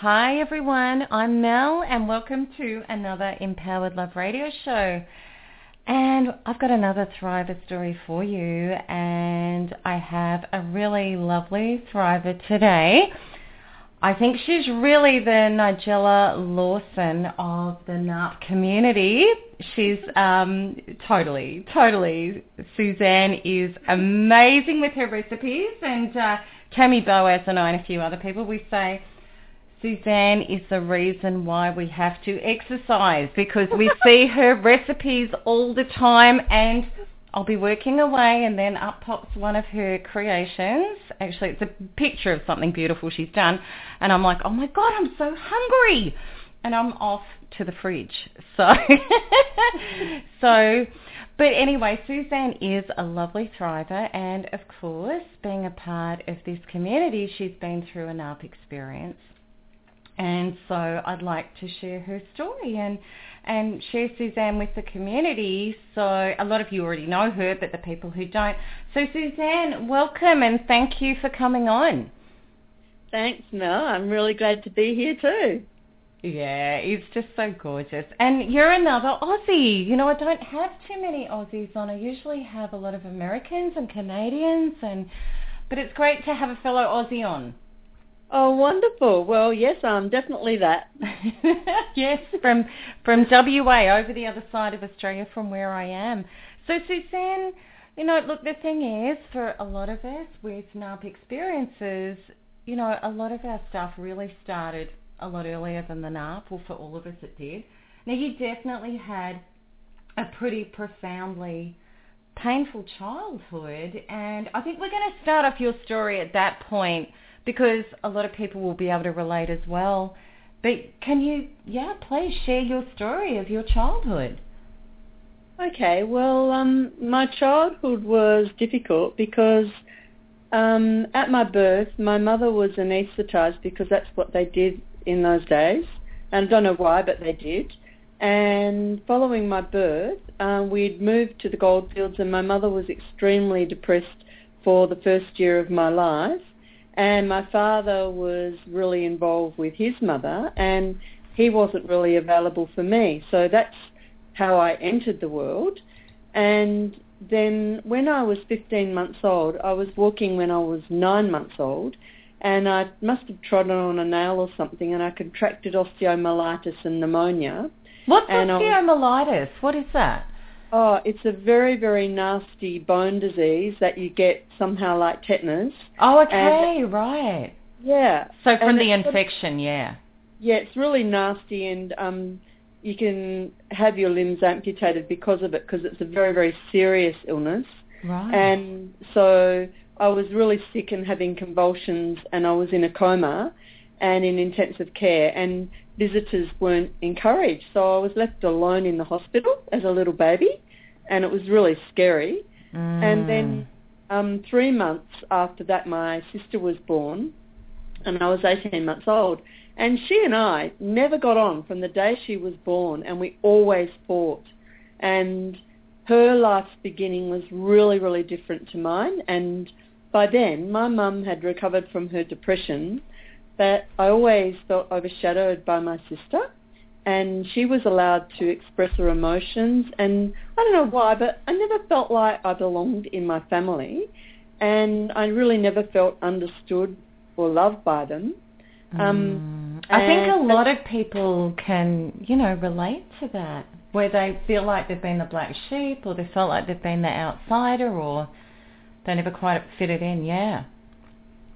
Hi everyone, I'm Mel and welcome to another Empowered Love radio show. And I've got another Thriver story for you and I have a really lovely Thriver today. I think she's really the Nigella Lawson of the NARP community. She's um, totally, totally, Suzanne is amazing with her recipes and uh, Tammy Boaz and I and a few other people, we say Suzanne is the reason why we have to exercise because we see her recipes all the time and I'll be working away and then up pops one of her creations. Actually, it's a picture of something beautiful she's done and I'm like, oh my God, I'm so hungry. And I'm off to the fridge. So, so, but anyway, Suzanne is a lovely thriver and of course, being a part of this community, she's been through NARP experience. And so I'd like to share her story and and share Suzanne with the community. So a lot of you already know her, but the people who don't. So Suzanne, welcome and thank you for coming on. Thanks, Mel. I'm really glad to be here too. Yeah, it's just so gorgeous. And you're another Aussie. You know, I don't have too many Aussies on. I usually have a lot of Americans and Canadians and but it's great to have a fellow Aussie on. Oh, wonderful. Well, yes, I'm definitely that. yes, from from WA over the other side of Australia from where I am. So Suzanne, you know, look, the thing is, for a lot of us with NARP experiences, you know, a lot of our stuff really started a lot earlier than the NARP, well, for all of us it did. Now, you definitely had a pretty profoundly painful childhood, and I think we're going to start off your story at that point because a lot of people will be able to relate as well. But can you, yeah, please share your story of your childhood? Okay, well, um, my childhood was difficult because um, at my birth, my mother was anaesthetized because that's what they did in those days. And I don't know why, but they did. And following my birth, um, we'd moved to the goldfields and my mother was extremely depressed for the first year of my life and my father was really involved with his mother and he wasn't really available for me. So that's how I entered the world. And then when I was 15 months old, I was walking when I was nine months old and I must have trodden on a nail or something and I contracted osteomyelitis and pneumonia. What's and osteomyelitis? Was, what is that? Oh, it's a very, very nasty bone disease that you get somehow like tetanus. Oh, okay, and, right. Yeah. So from and the infection, yeah. Yeah, it's really nasty and um, you can have your limbs amputated because of it because it's a very, very serious illness. Right. And so I was really sick and having convulsions and I was in a coma and in intensive care and visitors weren't encouraged. So I was left alone in the hospital as a little baby and it was really scary. Mm. And then um, three months after that, my sister was born and I was 18 months old. And she and I never got on from the day she was born and we always fought. And her life's beginning was really, really different to mine. And by then, my mum had recovered from her depression but I always felt overshadowed by my sister and she was allowed to express her emotions and I don't know why, but I never felt like I belonged in my family and I really never felt understood or loved by them. Um, mm. I think a lot of people can, you know, relate to that, where they feel like they've been the black sheep or they felt like they've been the outsider or they never quite fitted in, yeah.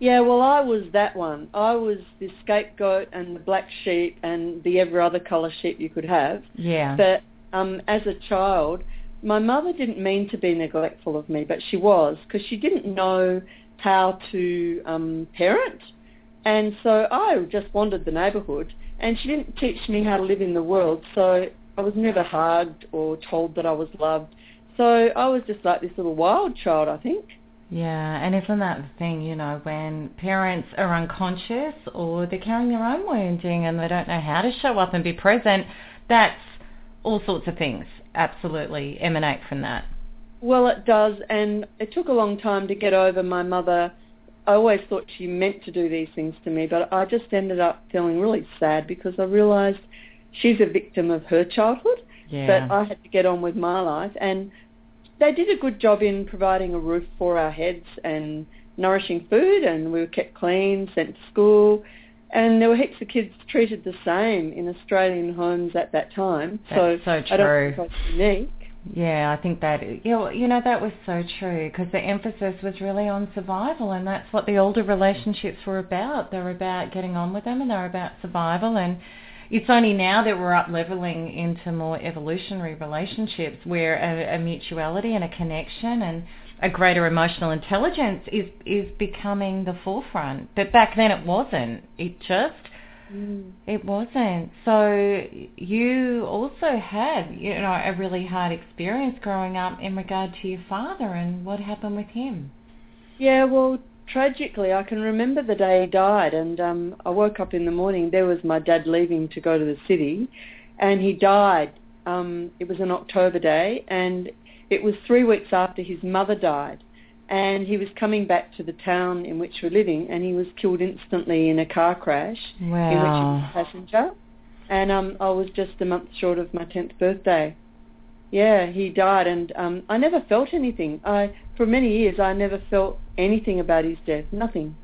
Yeah, well, I was that one. I was the scapegoat and the black sheep and the every other colour sheep you could have. Yeah. But um, as a child, my mother didn't mean to be neglectful of me, but she was because she didn't know how to um, parent. And so I just wandered the neighbourhood and she didn't teach me how to live in the world. So I was never hugged or told that I was loved. So I was just like this little wild child, I think. Yeah, and isn't that the thing, you know, when parents are unconscious or they're carrying their own wounding and they don't know how to show up and be present, that's all sorts of things absolutely emanate from that. Well, it does, and it took a long time to get over my mother. I always thought she meant to do these things to me, but I just ended up feeling really sad because I realised she's a victim of her childhood, yeah. but I had to get on with my life. And they did a good job in providing a roof for our heads and nourishing food, and we were kept clean, sent to school. And there were heaps of kids treated the same in Australian homes at that time. That's so, so I don't think that's unique. Yeah, I think that you know, you know that was so true because the emphasis was really on survival, and that's what the older relationships were about. They're about getting on with them, and they're about survival. And it's only now that we're up leveling into more evolutionary relationships where a, a mutuality and a connection and a greater emotional intelligence is is becoming the forefront. But back then it wasn't. It just Mm. it wasn't. So you also had, you know, a really hard experience growing up in regard to your father and what happened with him. Yeah, well, tragically, I can remember the day he died, and um, I woke up in the morning. There was my dad leaving to go to the city, and he died. Um, it was an October day, and it was three weeks after his mother died and he was coming back to the town in which we're living, and he was killed instantly in a car crash wow. in which he was a passenger. And um, I was just a month short of my tenth birthday. Yeah, he died, and um, I never felt anything. I, for many years, I never felt anything about his death. Nothing.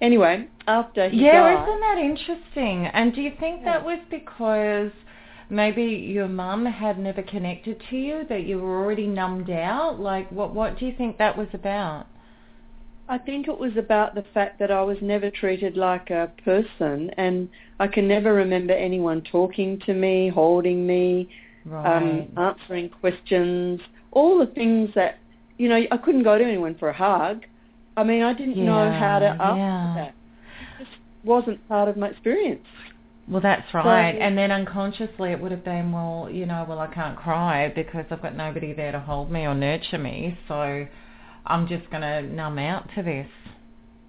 Anyway, after he yeah, died, isn't that interesting? And do you think Yeah. that was because maybe your mum had never connected to you, that you were already numbed out? Like, what what do you think that was about? I think it was about the fact that I was never treated like a person, and I can never remember anyone talking to me, holding me, Right. um, answering questions, all the things that, you know, I couldn't go to anyone for a hug. I mean, I didn't know how to Yeah, ask yeah. for that. It just wasn't part of my experience. Well, that's right. So- and then unconsciously it would have been, well, you know, well, I can't cry because I've got nobody there to hold me or nurture me. So I'm just going to numb out to this.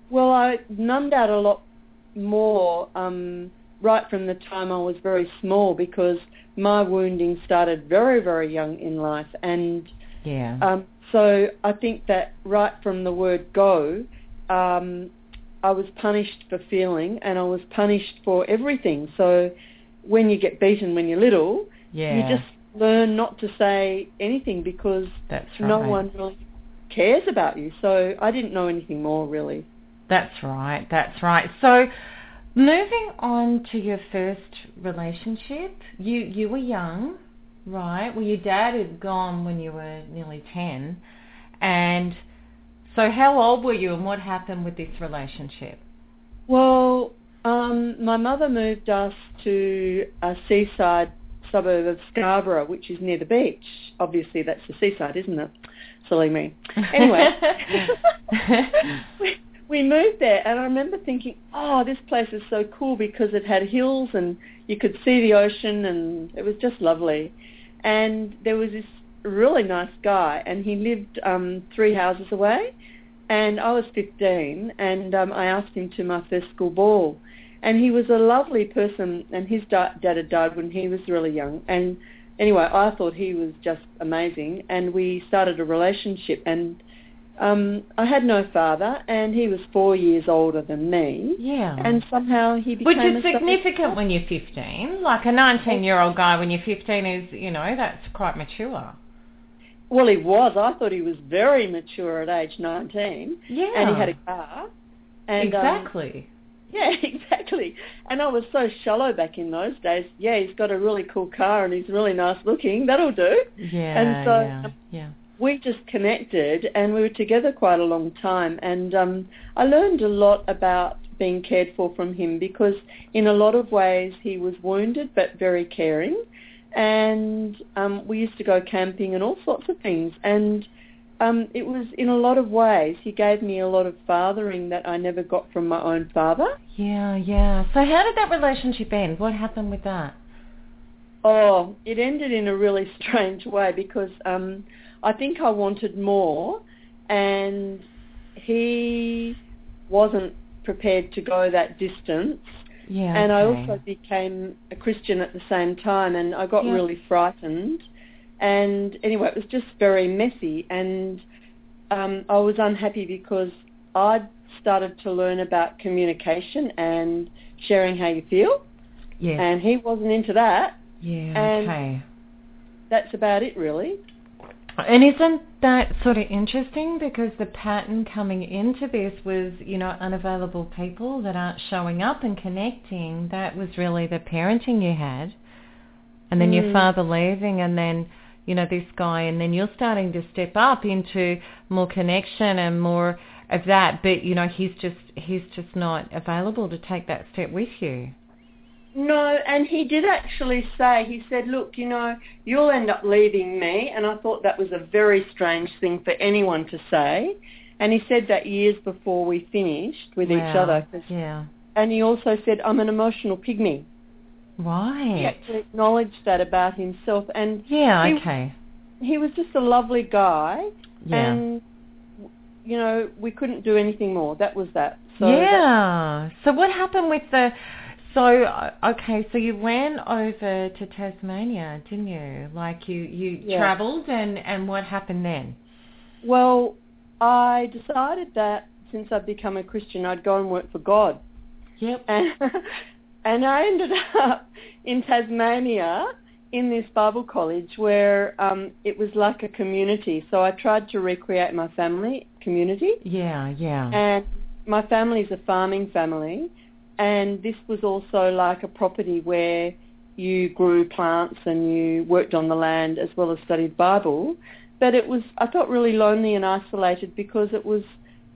Well, I numbed out a lot more um, right from the time I was very small because my wounding started very, very young in life. And Yeah. um, so I think that right from the word go, um, I was punished for feeling and I was punished for everything. So when you get beaten when you're little, yeah. you just learn not to say anything because that's right. no one really cares about you. So I didn't know anything more really. That's right. That's right. So moving on to your first relationship, you you were young, right? Well, your dad had gone when you were nearly 10. And so how old were you and what happened with this relationship? Well, um, my mother moved us to a seaside suburb of Scarborough, which is near the beach. Obviously, that's the seaside, isn't it? Silly me. Anyway, we, we moved there, and I remember thinking, oh, this place is so cool because it had hills and you could see the ocean, and it was just lovely. And there was this really nice guy, and he lived um, three houses away and I was 15 and um, I asked him to my first school ball. And he was a lovely person and his da- dad had died when he was really young. And anyway I thought he was just amazing and we started a relationship and um, I had no father and he was four years older than me yeah. and somehow he became Which is significant when you're 15. Like a 19-year-old guy when you're 15 is, you know, that's quite mature. Well, he was. I thought he was very mature at age 19 Yeah. and he had a car. And, um, exactly. Yeah, exactly. And I was so shallow back in those days. Yeah, he's got a really cool car and he's really nice looking. That'll do. yeah. and so- yeah. Yeah. We just connected and we were together quite a long time. And um, I learned a lot about being cared for from him because in a lot of ways he was wounded but very caring. and um, we used to go camping and all sorts of things. And um, it was in a lot of ways. He gave me a lot of fathering that I never got from my own father. Yeah, yeah. So how did that relationship end? What happened with that? Oh, it ended in a really strange way because um, I think I wanted more, and he wasn't prepared to go that distance. Yeah. And I also became a Christian at the same time, and I got Yeah. really frightened. And anyway, it was just very messy, and um, I was unhappy because I'd started to learn about communication and sharing how you feel, Yes. and he wasn't into that. yeah. and- okay. That's about it, really. And isn't that sort of interesting because the pattern coming into this was, you know, unavailable people that aren't showing up and connecting. That was really the parenting you had. And then your Mm. father leaving and then, you know, this guy and then you're starting to step up into more connection and more of that, but you know, he's just he's just not available to take that step with you. No, and he did actually say, he said, look, you know, you'll end up leaving me. And I thought that was a very strange thing for anyone to say. And he said that years before we finished with each other. Yeah. And he also said, I'm an emotional pygmy. Right. He actually acknowledged that about himself. And Yeah, He- okay. he was just a lovely guy. Yeah. And, you know, we couldn't do anything more. That was that. So that- yeah. So what happened with the? So uh, okay, so you went over to Tasmania, didn't you? Like you you Yeah. travelled, and and what happened then? Well, I decided that since I'd become a Christian, I'd go and work for God. Yep. And, and I ended up in Tasmania in this Bible college where um, it was like a community. So I tried to recreate my family community. Yeah, yeah. And my family's a farming family. And this was also like a property where you grew plants and you worked on the land as well as studied Bible. But it was, I felt really lonely and isolated because it was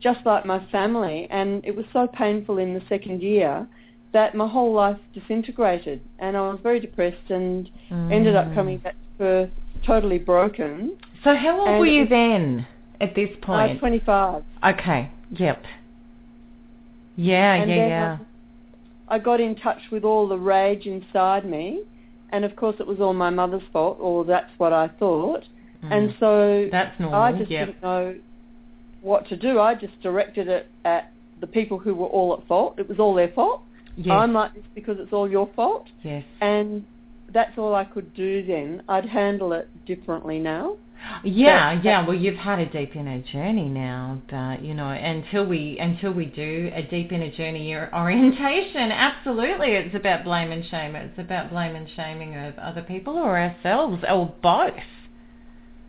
just like my family and it was so painful in the second year that my whole life disintegrated and I was very depressed and ended up Mm. coming back to Perth totally broken. So how old and were you then? At this point? I was 25. okay. Yep. Yeah, And yeah, yeah. I got in touch with all the rage inside me, and of course it was all my mother's fault, or that's what I thought. And Mm. so That's normal. I just yep. didn't know what to do. I just directed it at the people who were all at fault. It was all their fault. Yes. I'm like this because it's all your fault. yes. And that's all I could do then. I'd handle it differently now. Yeah, yeah. Well, you've had a deep inner journey now, but you know, until we until we do a deep inner journey or orientation, absolutely, it's about blame and shame. It's about blame and shaming of other people or ourselves or both.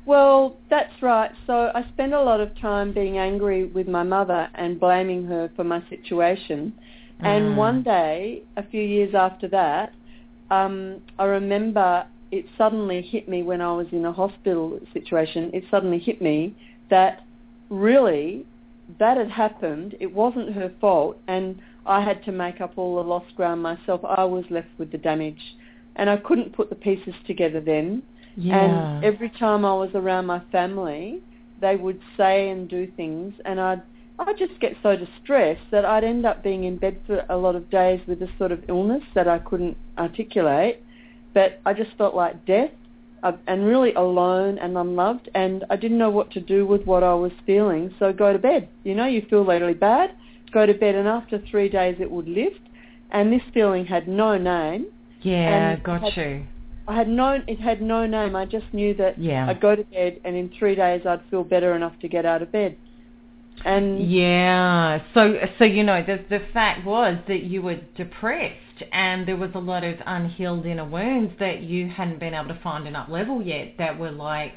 Well, that's right. So I spent a lot of time being angry with my mother and blaming her for my situation. And Mm. one day, a few years after that, um, I remember it suddenly hit me when I was in a hospital situation. It suddenly hit me that really that had happened. It wasn't her fault, and I had to make up all the lost ground myself. I was left with the damage, and I couldn't put the pieces together then. Yeah. And every time I was around my family, they would say and do things, and I'd I'd just get so distressed that I'd end up being in bed for a lot of days with a sort of illness that I couldn't articulate. But I just felt like death, uh, and really alone and unloved, and I didn't know what to do with what I was feeling. So go to bed. You know, you feel really bad. Go to bed, and after three days it would lift. And this feeling had no name. yeah, and got had- you. I had no, it had no name. I just knew that Yeah. I'd go to bed and in three days I'd feel better enough to get out of bed. And Yeah. So so you know the the fact was that you were depressed and there was a lot of unhealed inner wounds that you hadn't been able to find an up level yet that were like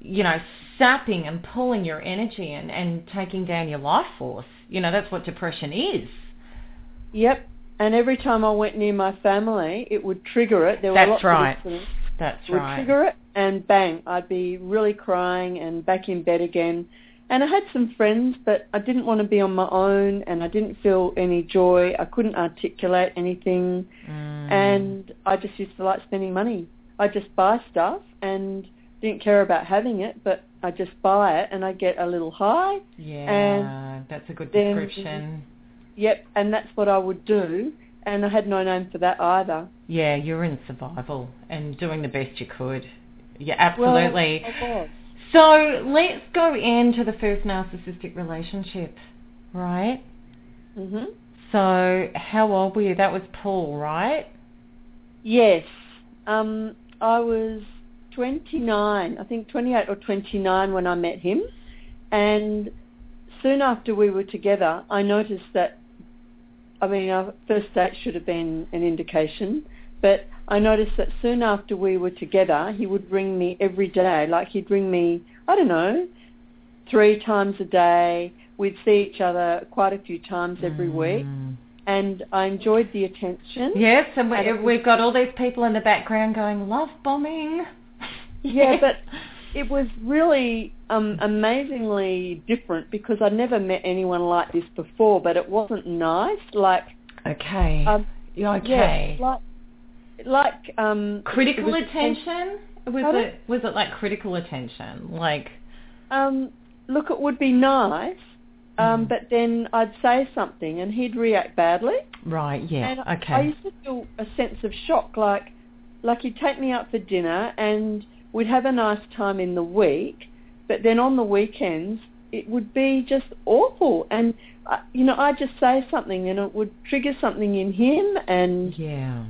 you know sapping and pulling your energy and and taking down your life force. You know that's what depression is. yep, and every time I went near my family, it would trigger it. There were That's lots right. of incidents. That's It would right. trigger it, and bang, I'd be really crying and back in bed again. And I had some friends, but I didn't want to be on my own, and I didn't feel any joy. I couldn't articulate anything, Mm. and I just used to like spending money. I just buy stuff and didn't care about having it, but I just buy it and I get a little high. Yeah, that's a good then- description. Yep, and that's what I would do. And I had no name for that either. Yeah, you're in survival and doing the best you could. Yeah, Well, absolutely. Was. So let's go into the first narcissistic relationship, right? hmm So how old were you? That was Paul, right? Yes. Um, I was 29, I think 28 or 29 when I met him. And soon after we were together, I noticed that, I mean, our first date should have been an indication, but I noticed that soon after we were together, he would ring me every day. Like he'd ring me, I don't know, three times a day. We'd see each other quite a few times every week. Mm. And I enjoyed the attention. Yes, and, we, it was- we've got all these people in the background going, love bombing. Yeah, but it was really um, amazingly different because I'd never met anyone like this before. But it wasn't nice. Like, Okay. um, okay. yeah, like, like um, critical it was- attention? Was Pardon? it was it like critical attention? Like Um, look, it would be nice, um, Mm. but then I'd say something and he'd react badly. right, yeah. And I used to feel a sense of shock, like like he'd take me out for dinner and we'd have a nice time in the week, but then on the weekends it would be just awful. And uh, you know, I'd just say something and it would trigger something in him, and yeah.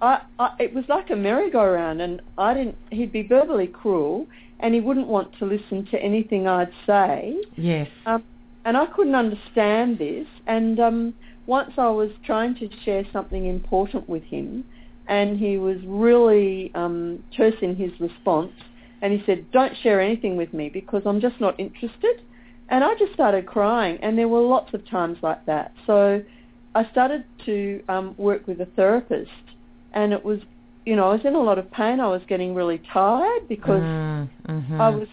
I, I it was like a merry-go-round. And I didn't. He'd be verbally cruel, and he wouldn't want to listen to anything I'd say. Yes. Um, and I couldn't understand this. And um, once I was trying to share something important with him, and he was really um, terse in his response. And he said, "Don't share anything with me because I'm just not interested." And I just started crying, and there were lots of times like that. So I started to um, work with a therapist, and it was, you know, I was in a lot of pain. I was getting really tired because Mm, mhm. I was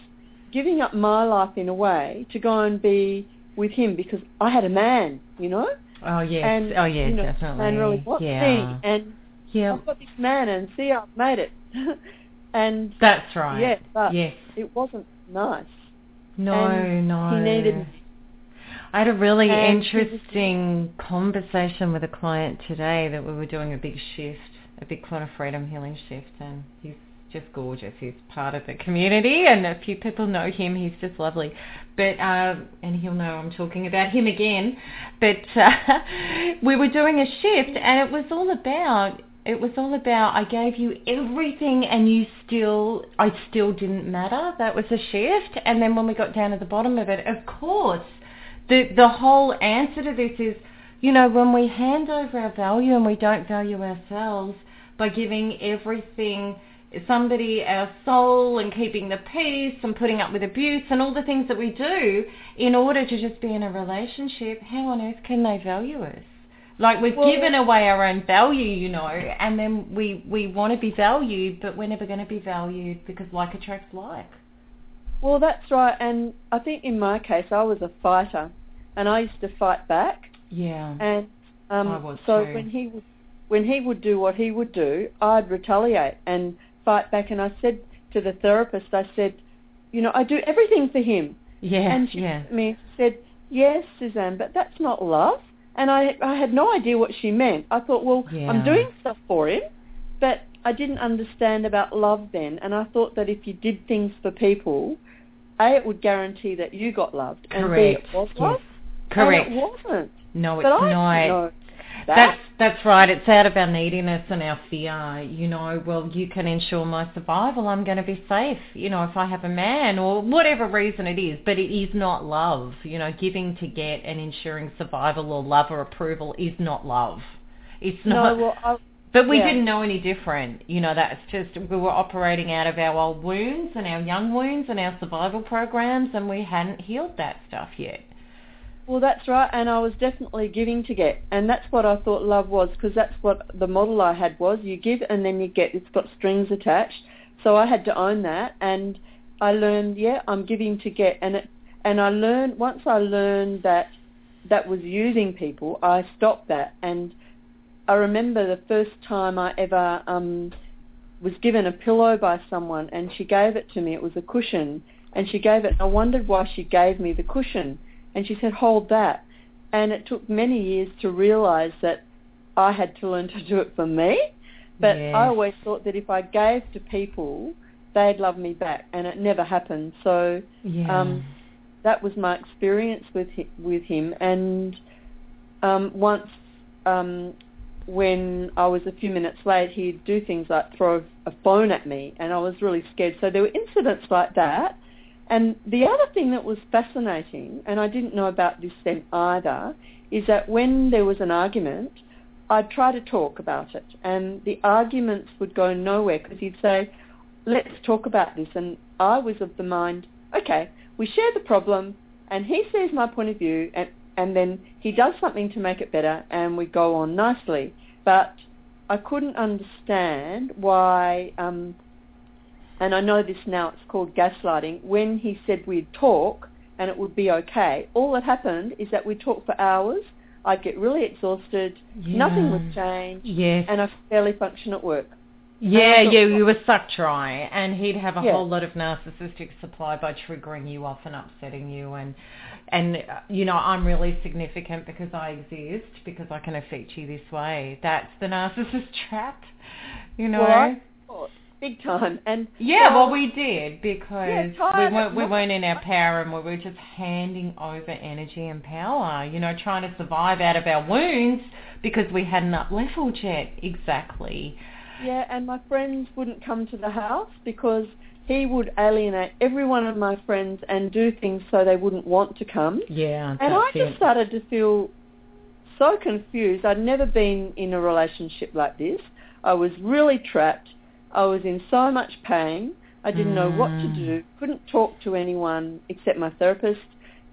giving up my life in a way to go and be with him because I had a man, you know, Oh yes. and oh yes, you know, definitely. man really wants yeah. me, and yeah. I've got this man, and see, I've made it, and That's right. yeah, but yes. it wasn't nice. No, and no. He needed me. I had a really And was- interesting conversation with a client today that we were doing a big shift, a big quantum freedom healing shift, and he's just gorgeous. He's part of the community, and a few people know him. He's just lovely. But uh, and he'll know I'm talking about him again. But uh, we were doing a shift, and it was all about. It was all about I gave you everything and you still I still didn't matter. That was a shift. And then when we got down to the bottom of it, of course, the the whole answer to this is, you know, when we hand over our value and we don't value ourselves by giving everything somebody our soul and keeping the peace and putting up with abuse and all the things that we do in order to just be in a relationship, how on earth can they value us? Like we've Well- given away our own value, you know, and then we we want to be valued, but we're never going to be valued because like attracts like. Well, that's right, and I think in my case, I was a fighter, and I used to fight back. Yeah. And um, I was so too. when he would when he would do what he would do, I'd retaliate and fight back. And I said to the therapist, I said, you know, I do everything for him. Yeah. and she yeah. me said, yes, Suzanne, but that's not love. And I I had no idea what she meant. I thought, well, Yeah. I'm doing stuff for him, but I didn't understand about love then. And I thought that if you did things for people, A, it would guarantee that you got loved, and B, it was Yes. love. Correct. And it wasn't. No, it's but I not. know. That's that's right. It's out of our neediness and our fear. You know, well, you can ensure my survival. I'm going to be safe. You know, if I have a man or whatever reason it is, but it is not love. You know, giving to get and ensuring survival or love or approval is not love. It's no, not. well, I, but we yeah. didn't know any different. You know, that's just we were operating out of our old wounds and our young wounds and our survival programs, and we hadn't healed that stuff yet. Well, that's right. And I was definitely giving to get, and that's what I thought love was, because that's what the model I had was: you give and then you get. It's got strings attached. So I had to own that, and I learned, yeah, I'm giving to get, and it, and I learned once I learned that that was using people, I stopped that, and I remember the first time I ever um, was given a pillow by someone and she gave it to me. It was a cushion and she gave it. I wondered why she gave me the cushion and she said, hold that. And it took many years to realize that I had to learn to do it for me. But Yes. I always thought that if I gave to people, they'd love me back, and it never happened. So Yeah. um, that was my experience with hi- with him. And um, once, um, when I was a few minutes late, he'd do things like throw a phone at me, and I was really scared. So there were incidents like that. And the other thing that was fascinating, and I didn't know about this then either, is that when there was an argument, I'd try to talk about it, and the arguments would go nowhere because he'd say, let's talk about this. And I was of the mind, okay, we share the problem, and he sees my point of view, and, and then he does something to make it better, and we go on nicely. But I couldn't understand why, um, and I know this now, it's called gaslighting, when he said we'd talk and it would be okay, all that happened is that we'd talk for hours, I'd get really exhausted, nothing Yeah. would change, Yes. and I barely function at work. Yeah, yeah, you were sucked dry, and he'd have a Yeah. whole lot of narcissistic supply by triggering you off and upsetting you, and and uh, you know I'm really significant because I exist because I can affect you this way. That's the narcissist trap, you know. Well, I big time. And yeah, so- well, we did because Yeah, we weren't we weren't in our power, and we were just handing over energy and power. You know, trying to survive out of our wounds because we hadn't up leveled yet. Exactly. Yeah, and my friends wouldn't come to the house because he would alienate every one of my friends and do things so they wouldn't want to come. Yeah, And I just it. started to feel so confused. I'd never been in a relationship like this. I was really trapped. I was in so much pain. I didn't know what to Mm. do. Couldn't talk to anyone except my therapist.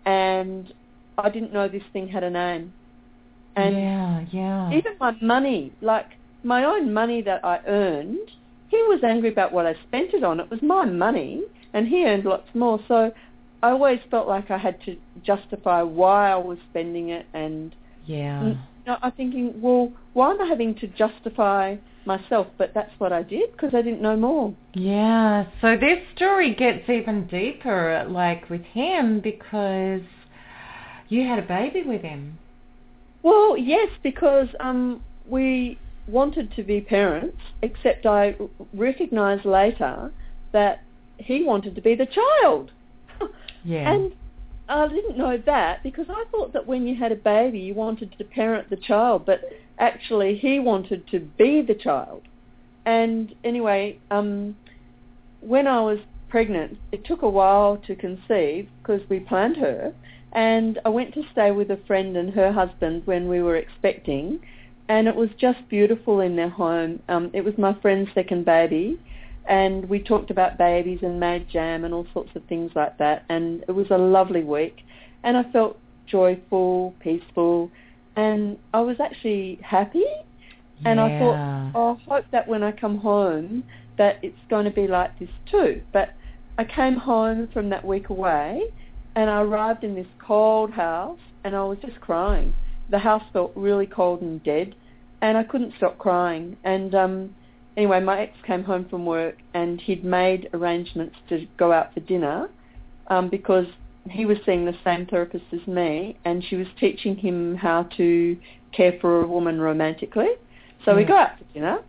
And I didn't know this thing had a name. And yeah, yeah. even my money, like my own money that I earned, he was angry about what I spent it on. It was my money, and he earned lots more. So I always felt like I had to justify why I was spending it, and yeah. you know, I'm thinking, well, why am I having to justify myself? But that's what I did because I didn't know more. Yeah. So this story gets even deeper, like with him, because you had a baby with him. Well, yes, because um, we wanted to be parents, except I recognised later that he wanted to be the child. Yeah. And I didn't know that because I thought that when you had a baby you wanted to parent the child, but actually he wanted to be the child. And anyway, um, when I was pregnant, it took a while to conceive because we planned her. And I went to stay with a friend and her husband when we were expecting. And it was just beautiful in their home. Um, it was my friend's second baby and we talked about babies and made jam and all sorts of things like that. And it was a lovely week, and I felt joyful, peaceful, and I was actually happy. And I thought, oh, I hope that when I come home, that it's going to be like this too. But I came home from that week away, and I arrived in this cold house, and I was just crying. The house felt really cold and dead, and I couldn't stop crying. And um, anyway, my ex came home from work and he'd made arrangements to go out for dinner um, because he was seeing the same therapist as me and she was teaching him how to care for a woman romantically. So we go out for dinner.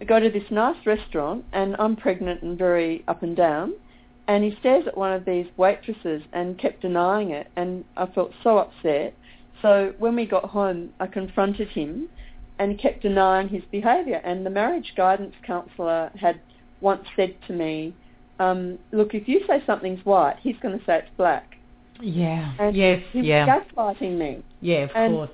We go to this nice restaurant and I'm pregnant and very up and down and he stares at one of these waitresses and kept denying it and I felt so upset. So when we got home, I confronted him and kept denying his behaviour. And the marriage guidance counsellor had once said to me, um, look, if you say something's white, he's going to say it's black. Yeah. And yes. he Yeah. was gaslighting me. Yeah. Of and course.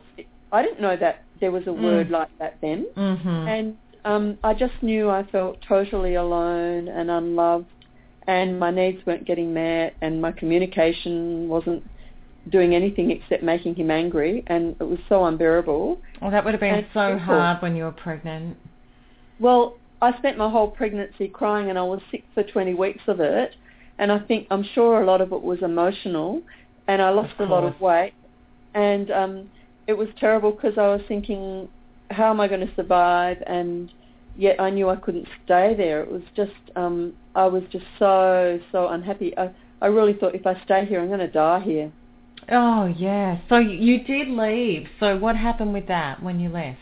I didn't know that there was a Mm. word like that then. mm-hmm. And um, I just knew I felt totally alone and unloved and my needs weren't getting met and my communication wasn't doing anything except making him angry and it was so unbearable. well, that would have been and so simple. hard when you were pregnant. Well, I spent my whole pregnancy crying and I was sick for 20 weeks of it. And I think, I'm sure a lot of it was emotional and I lost a lot of weight. And um, it was terrible because I was thinking, how am I going to survive? And yet I knew I couldn't stay there. It was just, um, I was just so, so unhappy. I, I really thought if I stay here, I'm going to die here. Oh, yeah. So you did leave. So what happened with that when you left?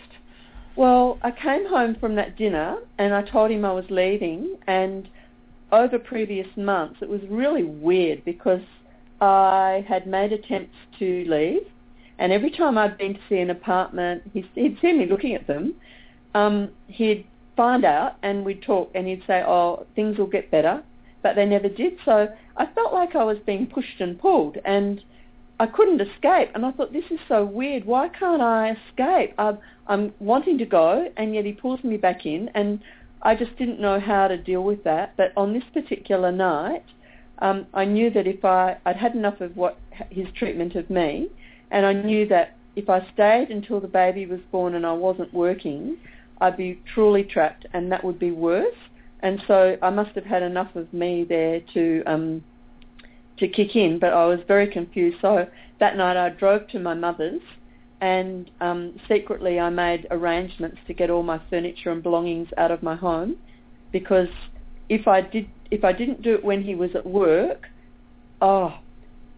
Well, I came home from that dinner and I told him I was leaving and over previous months it was really weird because I had made attempts to leave and every time I'd been to see an apartment, he'd, see me looking at them, um, he'd find out and we'd talk and he'd say, oh, things will get better, but they never did. So I felt like I was being pushed and pulled and I couldn't escape. And I thought, this is so weird. Why can't I escape? I'm, I'm wanting to go and yet he pulls me back in and I just didn't know how to deal with that. But on this particular night, um, I knew that if I, I'd had enough of what his treatment of me and I knew that if I stayed until the baby was born and I wasn't working, I'd be truly trapped and that would be worse. And so I must have had enough of me there to um, to kick in, but I was very confused. So that night I drove to my mother's and um, secretly I made arrangements to get all my furniture and belongings out of my home because if I did if I didn't do it when he was at work, oh,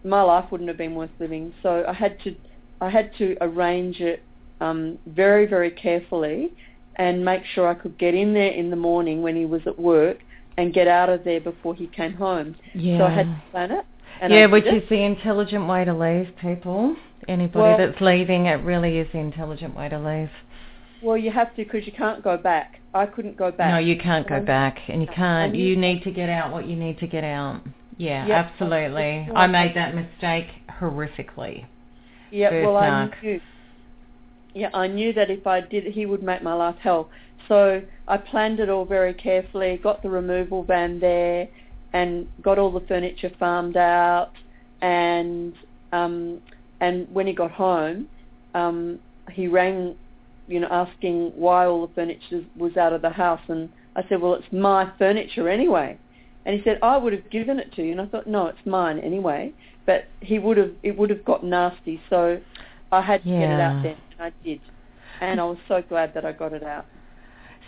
my life wouldn't have been worth living. So I had to I had to arrange it um, very very carefully and make sure I could get in there in the morning when he was at work and get out of there before he came home. Yeah. So I had to plan it. Yeah, which is the intelligent way to leave people. Anybody well, that's leaving, it really is the intelligent way to leave. Well, you have to because you can't go back. I couldn't go back. No, you can't go back, and you can't. And you, you need to get out what you need to get out. Yeah, yep. absolutely. I made that mistake horrifically. Yeah, well, I knew. Yeah, I knew that if I did, he would make my life hell. So I planned it all very carefully. Got the removal van there, and got all the furniture farmed out. And um, and when he got home, um, he rang, you know, asking why all the furniture was out of the house. And I said, well, it's my furniture anyway. And he said, I would have given it to you. And I thought, no, it's mine anyway. But he would have, it would have got nasty. So I had to yeah. get it out then, and I did. And I was so glad that I got it out.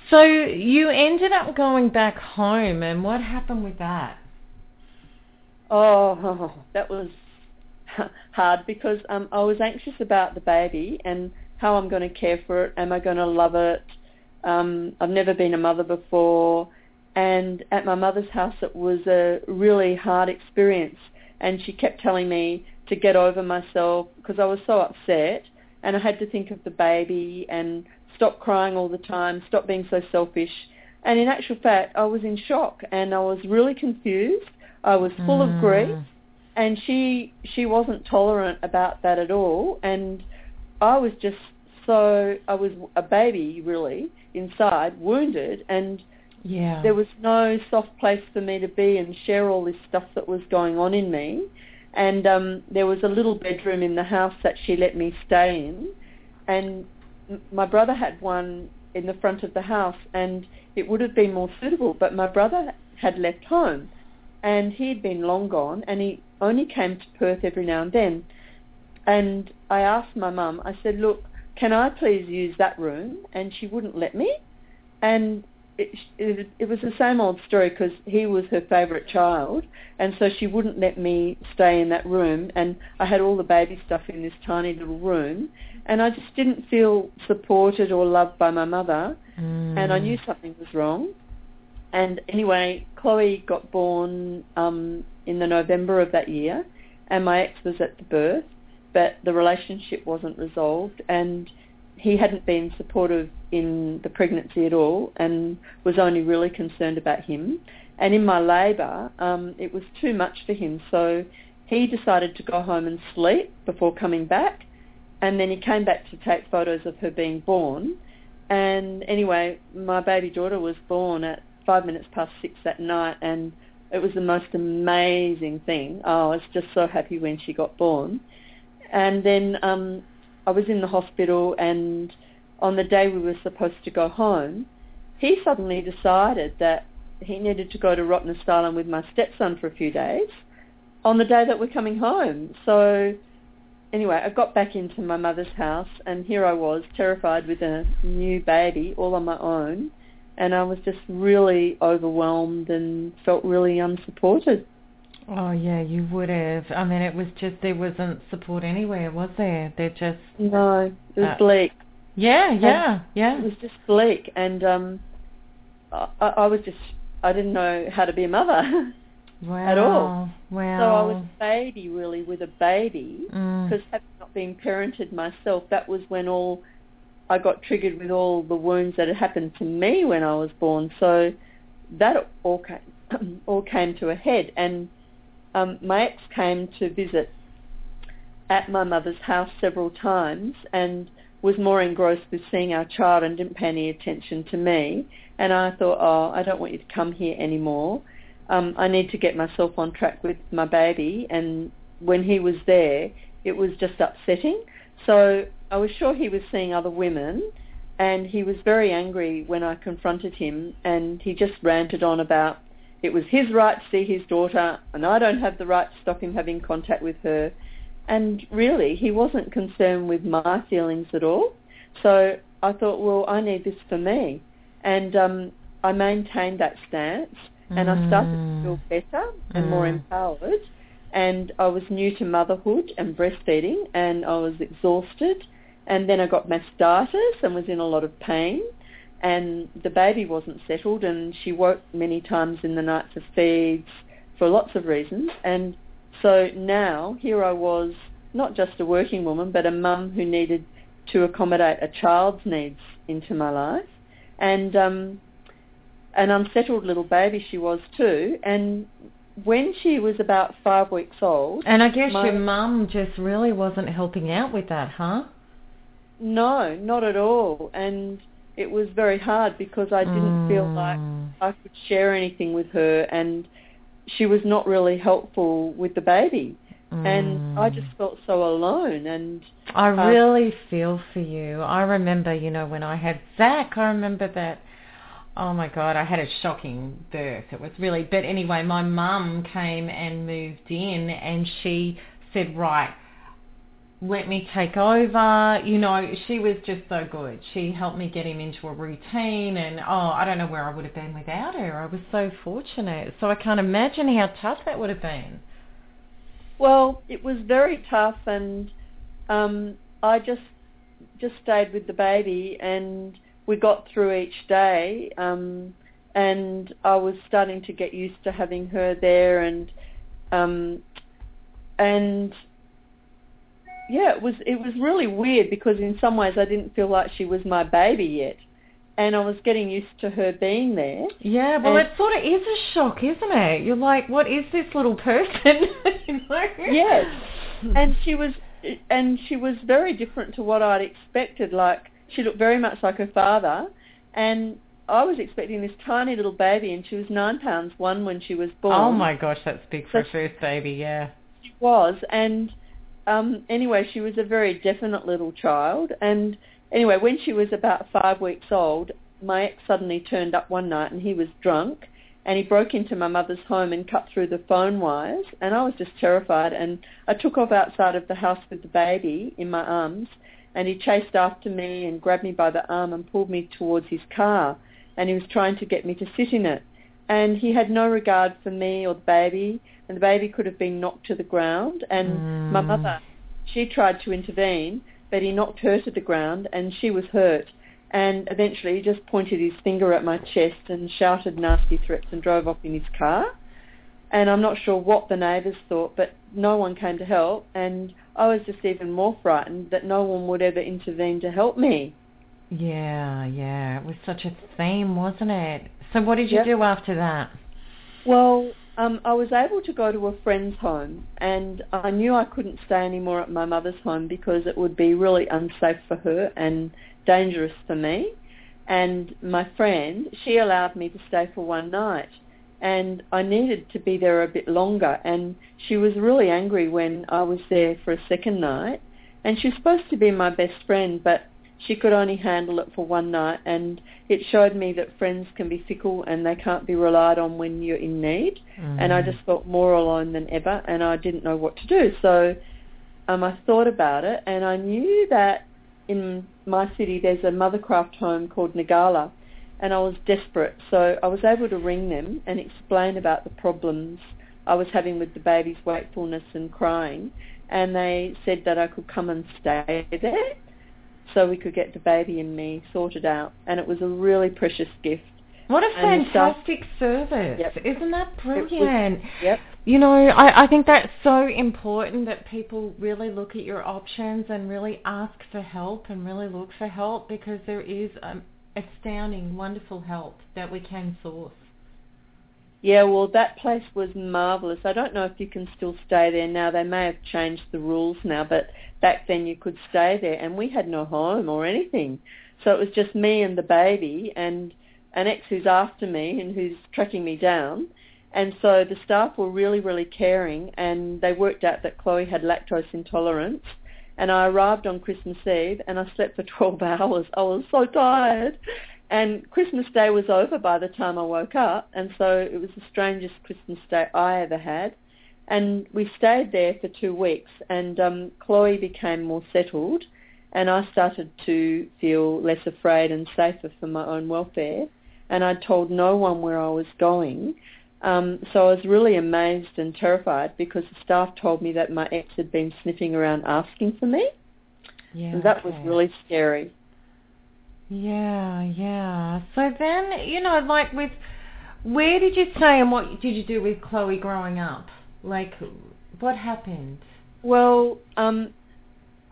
So you ended up going back home, and what happened with that? Oh, that was hard because um, I was anxious about the baby and how I'm going to care for it. Am I going to love it? Um, I've never been a mother before, and at my mother's house it was a really hard experience. And she kept telling me to get over myself because I was so upset, and I had to think of the baby and stop crying all the time, stop being so selfish. And in actual fact, I was in shock and I was really confused. I was full mm. of grief and she she wasn't tolerant about that at all and I was just so I was a baby really inside wounded and yeah there was no soft place for me to be and share all this stuff that was going on in me and um there was a little bedroom in the house that she let me stay in and my brother had one in the front of the house and it would have been more suitable but my brother had left home and he'd been long gone and he only came to Perth every now and then. And I asked my mum, I said, look, can I please use that room? And she wouldn't let me. And it, it, it was the same old story because he was her favourite child. And so she wouldn't let me stay in that room. And I had all the baby stuff in this tiny little room. And I just didn't feel supported or loved by my mother. Mm. And I knew something was wrong. And anyway, Chloe got born um, in the November of that year, and my ex was at the birth, but the relationship wasn't resolved, and he hadn't been supportive in the pregnancy at all, and was only really concerned about him. And in my labour, um, it was too much for him, so he decided to go home and sleep before coming back, and then he came back to take photos of her being born. And anyway, my baby daughter was born at five minutes past six that night, and it was the most amazing thing. Oh, I was just so happy when she got born. And then um, I was in the hospital, and on the day we were supposed to go home, he suddenly decided that he needed to go to Rottnest Island with my stepson for a few days on the day that we're coming home. So anyway, I got back into my mother's house and here I was, terrified with a new baby all on my own and I was just really overwhelmed and felt really unsupported. Oh yeah, you would have. I mean, it was just there wasn't support anywhere, was there? There just no, it was uh, bleak. Yeah, yeah, yeah. It was just bleak, and um, I, I was just I didn't know how to be a mother wow. at all. Wow. So I was a baby, really, with a baby, Mm. because having not been parented myself, that was when all I got triggered with all the wounds that had happened to me when I was born. So that all came all came to a head, and um, my ex came to visit at my mother's house several times and was more engrossed with seeing our child and didn't pay any attention to me. And I thought, oh, I don't want you to come here anymore. Um, I need to get myself on track with my baby. And when he was there, it was just upsetting. So I was sure he was seeing other women and he was very angry when I confronted him and he just ranted on about it was his right to see his daughter and I don't have the right to stop him having contact with her. And really, he wasn't concerned with my feelings at all. So I thought, well, I need this for me. And um, I maintained that stance and I started to feel better and more Mm. empowered. And I was new to motherhood and breastfeeding and I was exhausted. And then I got mastitis and was in a lot of pain. And the baby wasn't settled and she woke many times in the night for feeds for lots of reasons. And so now here I was, not just a working woman, but a mum who needed to accommodate a child's needs into my life. And um, an unsettled little baby she was too. And when she was about five weeks old, And I guess My- your mum just really wasn't helping out with that, huh? no, not at all. And it was very hard because I didn't feel like Mm. I could share anything with her and she was not really helpful with the baby. And I Mm. just felt so alone and I Um, really feel for you. I remember, you know, when I had Zach, I remember that. Oh my God, I had a shocking birth. It was really, but anyway, my mum came and moved in, and she said, "Right, let me take over." You know, she was just so good. She helped me get him into a routine, and oh, I don't know where I would have been without her. I was so fortunate. So I can't imagine how tough that would have been. Well, it was very tough, and um, I just just stayed with the baby, and we got through each day. Um, and I was starting to get used to having her there, and um, and yeah, it was it was really weird because in some ways I didn't feel like she was my baby yet, and I was getting used to her being there. Yeah, well, it sort of is a shock, isn't it? You're like, what is this little person? you know? Yes. Hmm. and she was and she was very different to what I'd expected. Like she looked very much like her father, and I was expecting this tiny little baby, and she was nine pounds one when she was born. Oh my gosh, that's big for a first baby, yeah. She was, and um, anyway, she was a very definite little child. And anyway, when she was about five weeks old, my ex suddenly turned up one night, and he was drunk, and he broke into my mother's home and cut through the phone wires, and I was just terrified. And I took off outside of the house with the baby in my arms, and he chased after me and grabbed me by the arm and pulled me towards his car, and he was trying to get me to sit in it. And he had no regard for me or the baby, and the baby could have been knocked to the ground. And my Mm. mother, she tried to intervene, but he knocked her to the ground, and she was hurt. And eventually he just pointed his finger at my chest and shouted nasty threats and drove off in his car. And I'm not sure what the neighbours thought, but no one came to help. And I was just even more frightened that no one would ever intervene to help me. Yeah, yeah. It was such a theme, wasn't it? So what did you Yep. do after that? Well, um, I was able to go to a friend's home, and I knew I couldn't stay anymore at my mother's home because it would be really unsafe for her and dangerous for me. And my friend, she allowed me to stay for one night, and I needed to be there a bit longer. And she was really angry when I was there for a second night, and she was supposed to be my best friend, but she could only handle it for one night and it showed me that friends can be fickle and they can't be relied on when you're in need and I Mm. just felt more alone than ever and I didn't know what to do so um, I thought about it and I knew that in my city there's a mothercraft home called Ngala and I was desperate. So I was able to ring them and explain about the problems I was having with the baby's wakefulness and crying, and they said that I could come and stay there so we could get the baby and me sorted out. And it was a really precious gift. What a fantastic service. Yep. Isn't that It was- brilliant? Yep. You know, I, I think that's so important that people really look at your options and really ask for help and really look for help because there is um, astounding, wonderful help that we can source. Yeah, well, that place was marvellous. I don't know if you can still stay there now. They may have changed the rules now, but back then you could stay there, and we had no home or anything. So it was just me and the baby, and an ex who's after me and who's tracking me down. And so the staff were really, really caring, and they worked out that Chloe had lactose intolerance. And I arrived on Christmas Eve, and I slept for 12 hours. I was so tired. And Christmas Day was over by the time I woke up, and so it was the strangest Christmas Day I ever had. And we stayed there for two weeks, and um, Chloe became more settled, and I started to feel less afraid and safer for my own welfare. And I told no one where I was going. Um, so I was really amazed and terrified because the staff told me that my ex had been sniffing around asking for me, Yeah. and that was really scary. Yeah, yeah. So then, you know, like with, where did you stay and what did you do with Chloe growing up? Like, what happened? Well, um,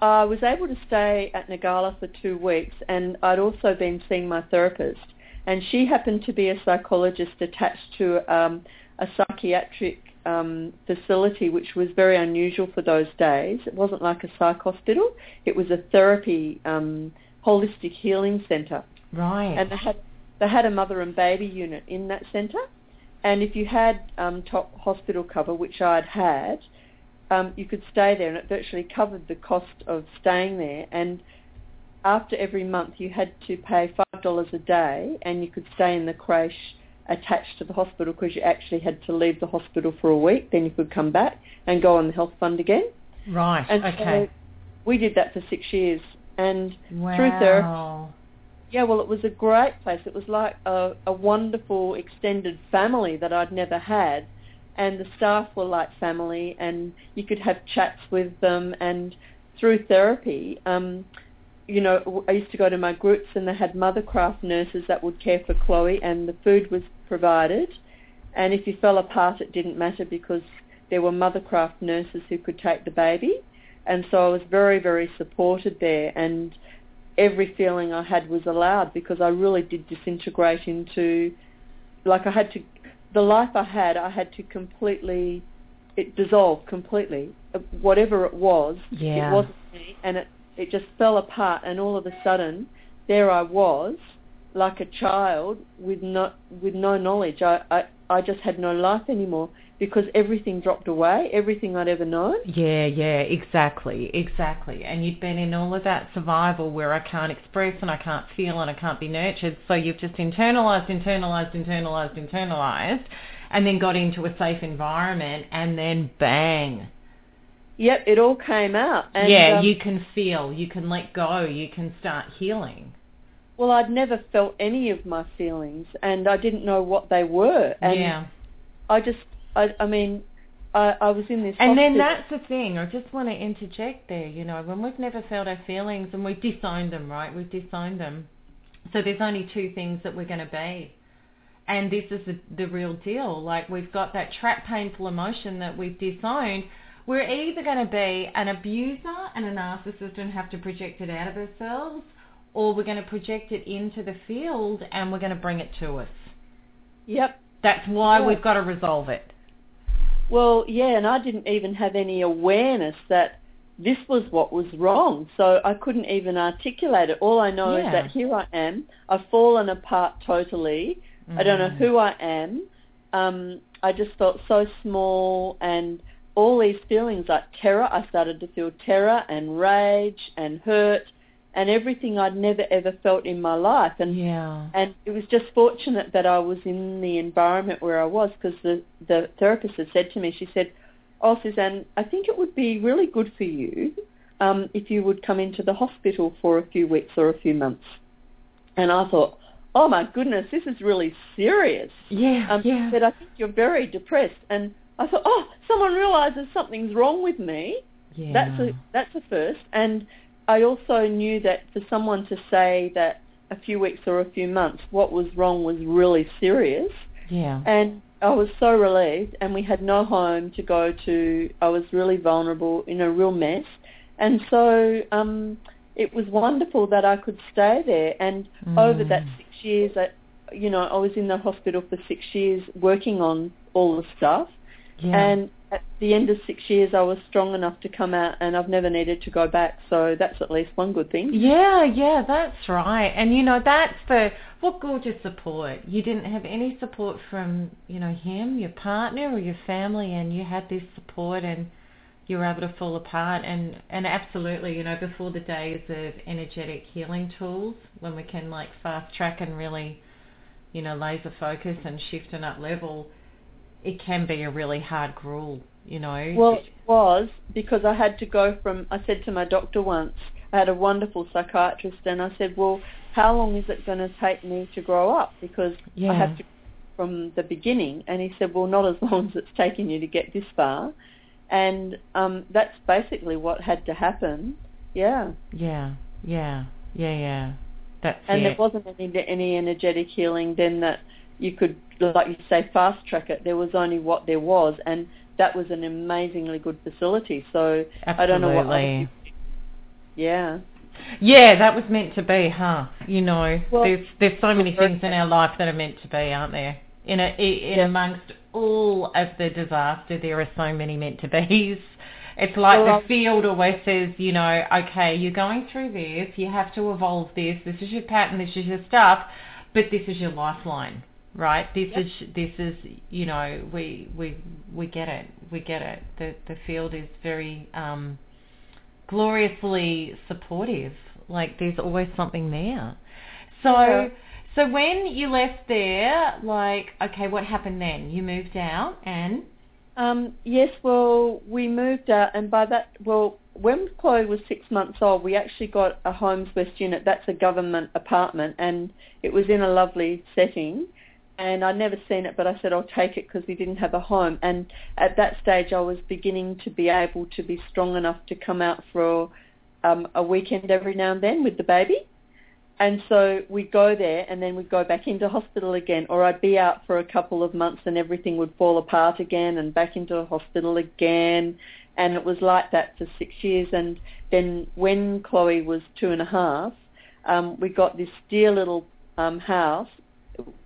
I was able to stay at Ngala for two weeks, and I'd also been seeing my therapist, and she happened to be a psychologist attached to um, a psychiatric um, facility, which was very unusual for those days. It wasn't like a psych hospital; it was a therapy, um, holistic healing centre Right. and they had they had a mother and baby unit in that centre. And if you had um, top hospital cover, which I'd had, um, you could stay there, and it virtually covered the cost of staying there. And after every month, you had to pay five dollars a day, and you could stay in the creche attached to the hospital because you actually had to leave the hospital for a week. Then you could come back and go on the health fund again. right. And okay. so we did that for six years, and wow. through therapy, yeah, well, it was a great place. It was like a, a wonderful extended family that I'd never had. And the staff were like family and you could have chats with them. And through therapy, um, you know, I used to go to my groups and they had mothercraft nurses that would care for Chloe and the food was provided. And if you fell apart, it didn't matter because there were mothercraft nurses who could take the baby. And so I was very, very supported there. And every feeling I had was allowed because I really did disintegrate into, like I had to, the life I had, I had to completely, it dissolved completely. Whatever it was, Yeah. it wasn't me, and it, it just fell apart. And all of a sudden, there I was, like a child with no with no knowledge. I, I I just had no life anymore because everything dropped away, everything I'd ever known. Yeah, yeah, exactly, exactly. And you'd been in all of that survival where I can't express and I can't feel and I can't be nurtured. So you've just internalized, internalized, internalized, internalized, and then got into a safe environment and then bang. Yep, it all came out. And, yeah, um, you can feel, you can let go, you can start healing. Well, I'd never felt any of my feelings, and I didn't know what they were. And yeah. I just, I, I mean, I, I was in this. And then that's the thing. I just want to interject there. You know, when we've never felt our feelings and we've disowned them, right? We've disowned them. So there's only two things that we're going to be. And this is the, the real deal. Like we've got that trapped painful emotion that we've disowned. We're either going to be an abuser and a narcissist and have to project it out of ourselves, or we're going to project it into the field and we're going to bring it to us. Yep. That's why Yeah. we've got to resolve it. Well, yeah, and I didn't even have any awareness that this was what was wrong. So I couldn't even articulate it. All I know Yeah. is that here I am. I've fallen apart totally. I don't know Mm. who I am. Um, I just felt so small and all these feelings like terror. I started to feel terror and rage and hurt and everything I'd never ever felt in my life. And Yeah. and it was just fortunate that I was in the environment where I was because the, the therapist had said to me, she said, oh, Suzanne, I think it would be really good for you um, if you would come into the hospital for a few weeks or a few months. And I thought, oh my goodness, this is really serious. Yeah, Um, yeah. Said, I think you're very depressed. And I thought, oh, someone realizes something's wrong with me. yeah. That's a that's a first. And I also knew that for someone to say that a few weeks or a few months, what was wrong was really serious. yeah. And I was so relieved, and we had no home to go to. I was really vulnerable, in a real mess, and so um, it was wonderful that I could stay there. And over that Mm. six years, I, you know, I was in the hospital for six years working on all the stuff. Yeah. And at the end of six years, I was strong enough to come out, and I've never needed to go back. So that's at least one good thing. Yeah, yeah, that's right. And you know, that's the what gorgeous support. You didn't have any support from, you know, him, your partner or your family and you had this support and you were able to fall apart and and absolutely, you know, before the days of energetic healing tools when we can like fast track and really, you know, laser focus and shift and up level, it can be a really hard gruel, you know. Well, it was because I had to go from. I said to my doctor once. I had a wonderful psychiatrist, and I said, "Well, how long is it going to take me to grow up? Because Yeah. I have to from the beginning." And he said, "Well, not as long as it's taken you to get this far." And um, that's basically what had to happen. Yeah. yeah, yeah, yeah, yeah. That's and it. there wasn't any any energetic healing then that you could, like you say, fast track it. There was only what there was, and that was an amazingly good facility. So I don't know what. other Yeah. Yeah, that was meant to be, huh? You know, Well, there's there's so many things in our life that are meant to be, aren't there? In a, in Yeah. amongst all of the disaster, there are so many meant to be's. It's like Well, the field always says, you know, okay, you're going through this, you have to evolve this. This is your pattern, this is your stuff, but this is your lifeline, right? This Yep. is this is you know we we we get it, we get it. The the field is very um, gloriously supportive. Like there's always something there. So Yeah. so when you left there, like okay, what happened then? You moved out and Um, yes, well, we moved out, and by that, well, when Chloe was six months old, we actually got a Homes West unit. That's a government apartment, and it was in a lovely setting. And I'd never seen it, but I said I'll take it because we didn't have a home. And at that stage, I was beginning to be able to be strong enough to come out for um, a weekend every now and then with the baby. And so we'd go there and then we'd go back into hospital again or I'd be out for a couple of months and everything would fall apart again and back into hospital again. And it was like that for six years. And then when Chloe was two and a half, um, we got this dear little um, house.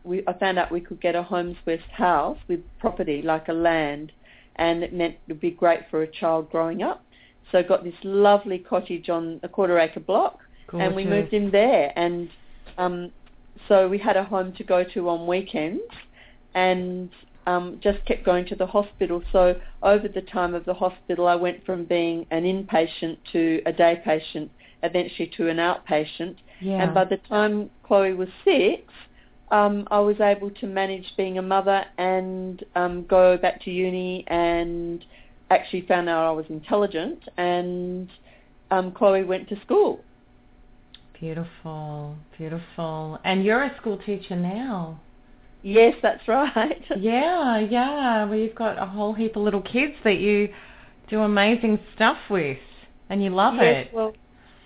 We, I found out we could get a Homes West house with property, like a land, and it meant it would be great for a child growing up. So I got this lovely cottage on a quarter acre block and we moved in there and um so we had a home to go to on weekends and um just kept going to the hospital so over the time of the hospital I went from being an inpatient to a day patient eventually to an outpatient yeah. and by the time Chloe was six um, I was able to manage being a mother and um, go back to uni and actually found out I was intelligent and um, Chloe went to school. Beautiful, beautiful. And you're a school teacher now. Yes, that's right. Yeah, yeah. Well, you've got a whole heap of little kids that you do amazing stuff with, and you love yes, it. well,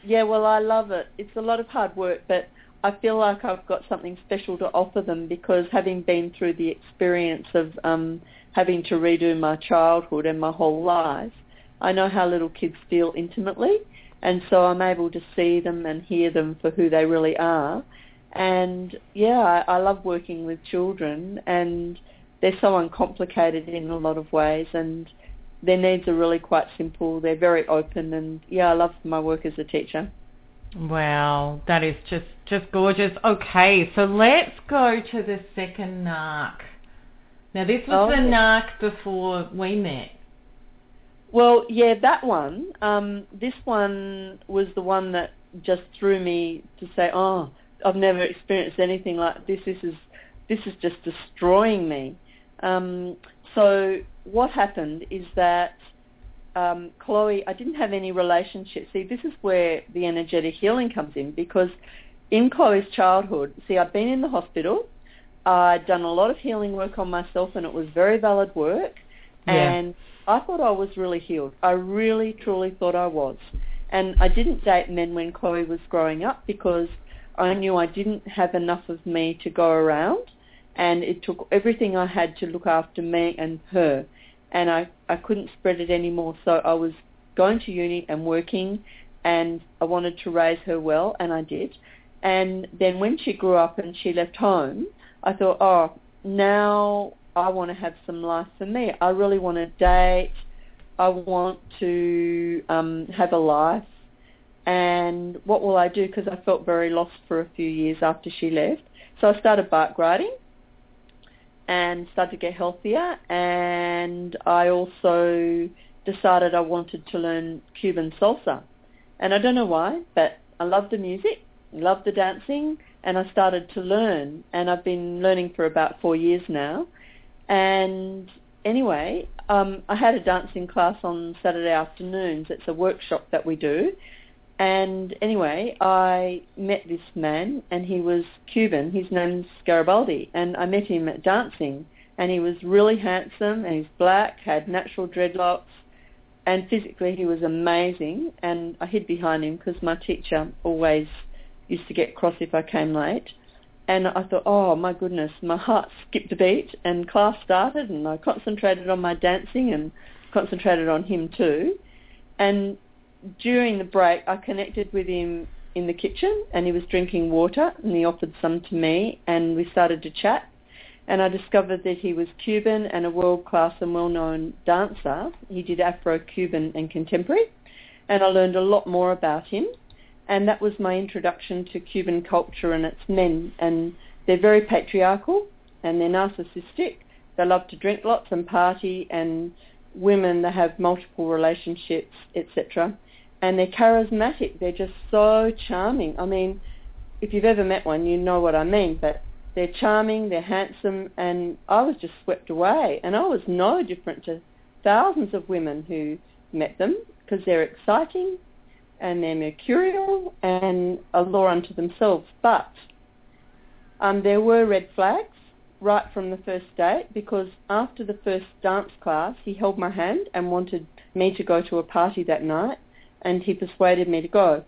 yeah, well, I love it. It's a lot of hard work, but I feel like I've got something special to offer them because having been through the experience of um, having to redo my childhood and my whole life, I know how little kids feel intimately, and so I'm able to see them and hear them for who they really are. And yeah, I, I love working with children, and they're so uncomplicated in a lot of ways, and their needs are really quite simple. They're very open, and yeah, I love my work as a teacher. Wow, that is just just gorgeous. Okay, so let's go to the second narc. Now this was Oh, the narc before we met. Well, yeah, that one. Um, this one was the one that just threw me to say, "Oh, I've never experienced anything like this. This is this is just destroying me." Um, so what happened is that um, Chloe, I didn't have any relationship. See, this is where the energetic healing comes in because in Chloe's childhood, see, I'd been in the hospital. I'd done a lot of healing work on myself, and it was very valid work. Yeah. And I thought I was really healed. I really, truly thought I was. And I didn't date men when Chloe was growing up because I knew I didn't have enough of me to go around and it took everything I had to look after me and her. And I, I couldn't spread it anymore. So I was going to uni and working and I wanted to raise her well and I did. And then when she grew up and she left home, I thought, oh, now I want to have some life for me. I really want to date. I want to um, have a life. And what will I do? Because I felt very lost for a few years after she left. So I started bike riding and started to get healthier. And I also decided I wanted to learn Cuban salsa. And I don't know why, but I love the music, love the dancing, and I started to learn. And I've been learning for about four years now. And anyway, um, I had a dancing class on Saturday afternoons. It's a workshop that we do. And anyway, I met this man, and he was Cuban. His name's Garibaldi, and I met him at dancing. And he was really handsome, and he's black, had natural dreadlocks, and physically he was amazing. And I hid behind him because my teacher always used to get cross if I came late. And I thought, oh my goodness, my heart skipped a beat, and class started, and I concentrated on my dancing and concentrated on him too. And during the break, I connected with him in the kitchen and he was drinking water and he offered some to me and we started to chat and I discovered that he was Cuban and a world-class and well-known dancer. He did Afro-Cuban and contemporary and I learned a lot more about him and that was my introduction to Cuban culture and its men and they're very patriarchal and they're narcissistic. They love to drink lots and party and women that have multiple relationships, etc and they're charismatic. They're just so charming. I mean, if you've ever met one, you know what I mean. But they're charming, they're handsome, and I was just swept away. And I was no different to thousands of women who met them because they're exciting and they're mercurial and a law unto themselves. But um, there were red flags right from the first date because after the first dance class, he held my hand and wanted me to go to a party that night and he persuaded me to go.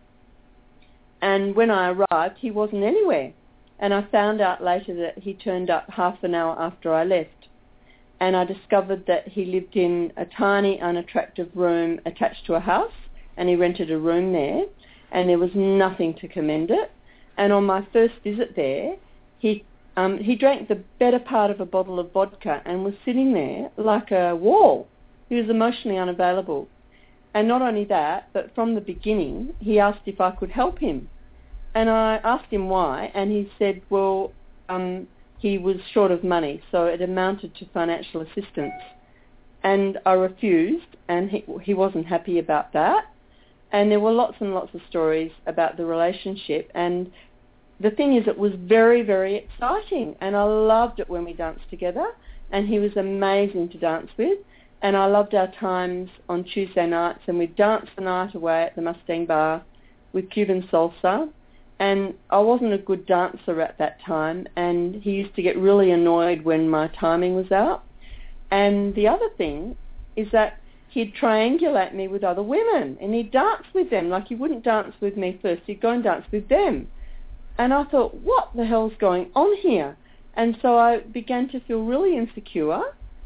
And when I arrived, he wasn't anywhere. And I found out later that he turned up half an hour after I left. And I discovered that he lived in a tiny, unattractive room attached to a house, and he rented a room there, and there was nothing to commend it. And on my first visit there, he um, he drank the better part of a bottle of vodka and was sitting there like a wall. He was emotionally unavailable. And not only that, but from the beginning, he asked if I could help him. And I asked him why, and he said, well, um, he was short of money, so it amounted to financial assistance. And I refused, and he, he wasn't happy about that. And there were lots and lots of stories about the relationship. And the thing is, it was very, very exciting. And I loved it when we danced together. And he was amazing to dance with and I loved our times on Tuesday nights and we'd dance the night away at the Mustang Bar with Cuban salsa. And I wasn't a good dancer at that time and he used to get really annoyed when my timing was out. And the other thing is that he'd triangulate me with other women and he'd dance with them. Like he wouldn't dance with me first he'd go and dance with them. And I thought what the hell's going on here? And so I began to feel really insecure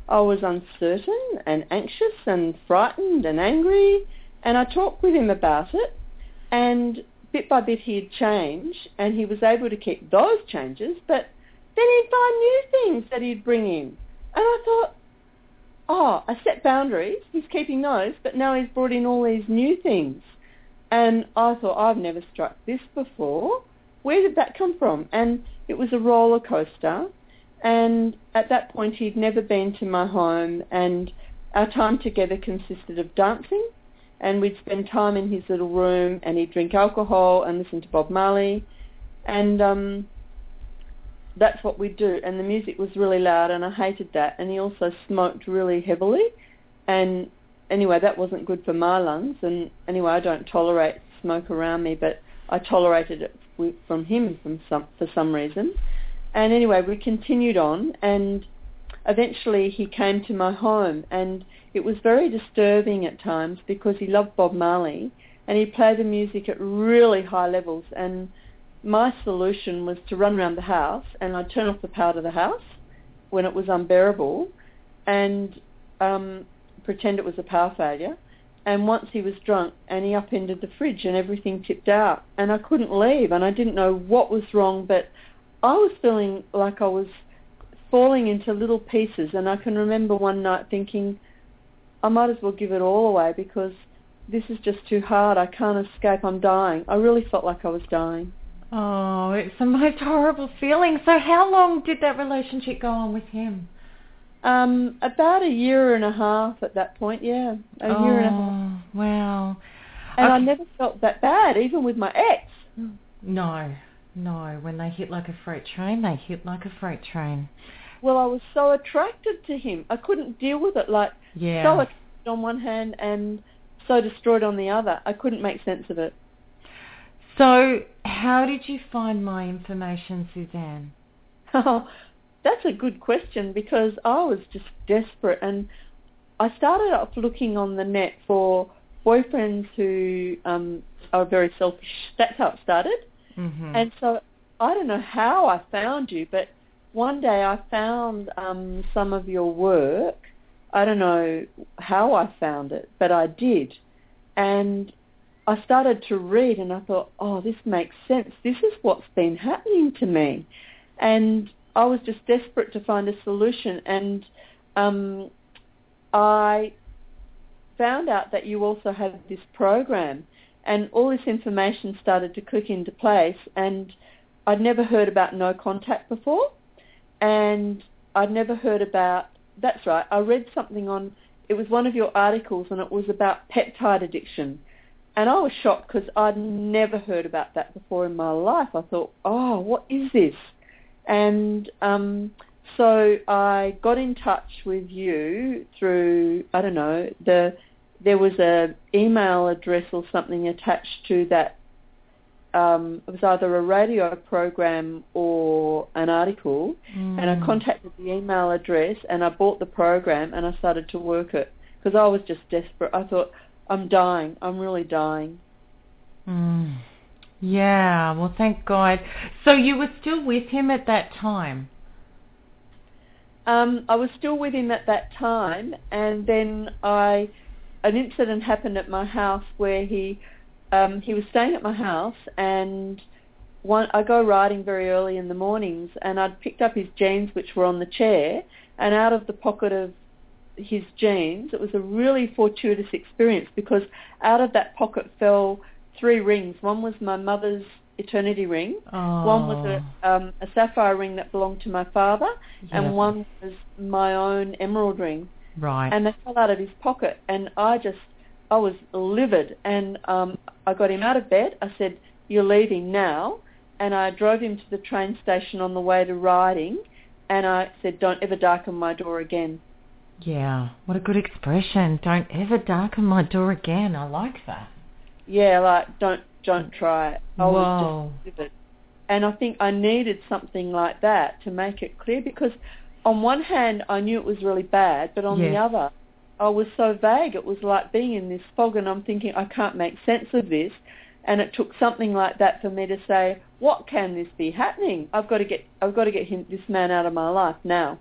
I was uncertain and anxious and frightened and angry, and I talked with him about it, and bit by bit he'd change, and he was able to keep those changes, but then he'd find new things that he'd bring in. And I thought, oh, I set boundaries, he's keeping those, but now he's brought in all these new things. And I thought, I've never struck this before. Where did that come from? And it was a roller coaster. And at that point, he'd never been to my home, and our time together consisted of dancing, and we'd spend time in his little room, and he'd drink alcohol and listen to Bob Marley, and um, that's what we'd do. And the music was really loud, and I hated that. And he also smoked really heavily, and anyway, that wasn't good for my lungs. And anyway, I don't tolerate smoke around me, but I tolerated it from him from some, for some reason. And anyway, we continued on, and eventually he came to my home, and it was very disturbing at times because he loved Bob Marley, and he played the music at really high levels. And my solution was to run around the house, and I'd turn off the power to the house when it was unbearable, and um, pretend it was a power failure. And once he was drunk and he upended the fridge and everything tipped out and I couldn't leave and I didn't know what was wrong but I was feeling like I was falling into little pieces and I can remember one night thinking I might as well give it all away because this is just too hard. I can't escape. I'm dying. I really felt like I was dying. Oh, it's the most horrible feeling. So how long did that relationship go on with him? Um, about a year and a half at that point, yeah. A oh, year and a half. Wow. And Okay. I never felt that bad, even with my ex. No, no. When they hit like a freight train, they hit like a freight train. Well, I was so attracted to him. I couldn't deal with it. Like, Yeah. so attracted on one hand and so destroyed on the other. I couldn't make sense of it. So how did you find my information, Suzanne? Oh, that's a good question because I was just desperate and I started off looking on the net for boyfriends who um, are very selfish. That's how it started. Mm-hmm. And so I don't know how I found you, but one day I found um, some of your work. I don't know how I found it, but I did. And I started to read and I thought, oh, this makes sense. This is what's been happening to me. And I was just desperate to find a solution. And um, I found out that you also had this program and all this information started to click into place and I'd never heard about no contact before and I'd never heard about that's right I read something on it was one of your articles and it was about peptide addiction. And I was shocked because I'd never heard about that before in my life. I thought oh what is this? And um so I got in touch with you through I don't know the there was a email address or something attached to that. Um, it was either a radio program or an article, and I Mm. contacted the email address and I bought the program and I started to work it because I was just desperate. I thought I'm dying. I'm really dying. Mm. Yeah, well, thank God. So you were still with him at that time? Um, I was still with him at that time, and then I an incident happened at my house where he um, he was staying at my house, and one I go riding very early in the mornings, and I'd picked up his jeans which were on the chair, and out of the pocket of his jeans, it was a really fortuitous experience because out of that pocket fell three rings. One was my mother's eternity ring. Oh. One was a, um, a sapphire ring that belonged to my father, Yes. and one was my own emerald ring. Right. And they fell out of his pocket, and I just, I was livid, and um, I got him out of bed. I said, "You're leaving now," and I drove him to the train station on the way to riding, and I said, "Don't ever darken my door again." yeah, what a good expression. Don't ever darken my door again. I like that. Yeah, like don't don't try it. I Whoa. was just livid. And I think I needed something like that to make it clear because on one hand I knew it was really bad, but on the other I was so vague. It was like being in this fog and I'm thinking I can't make sense of this. And it took something like that for me to say, what can this be happening? I've got to get I've got to get him this man out of my life now.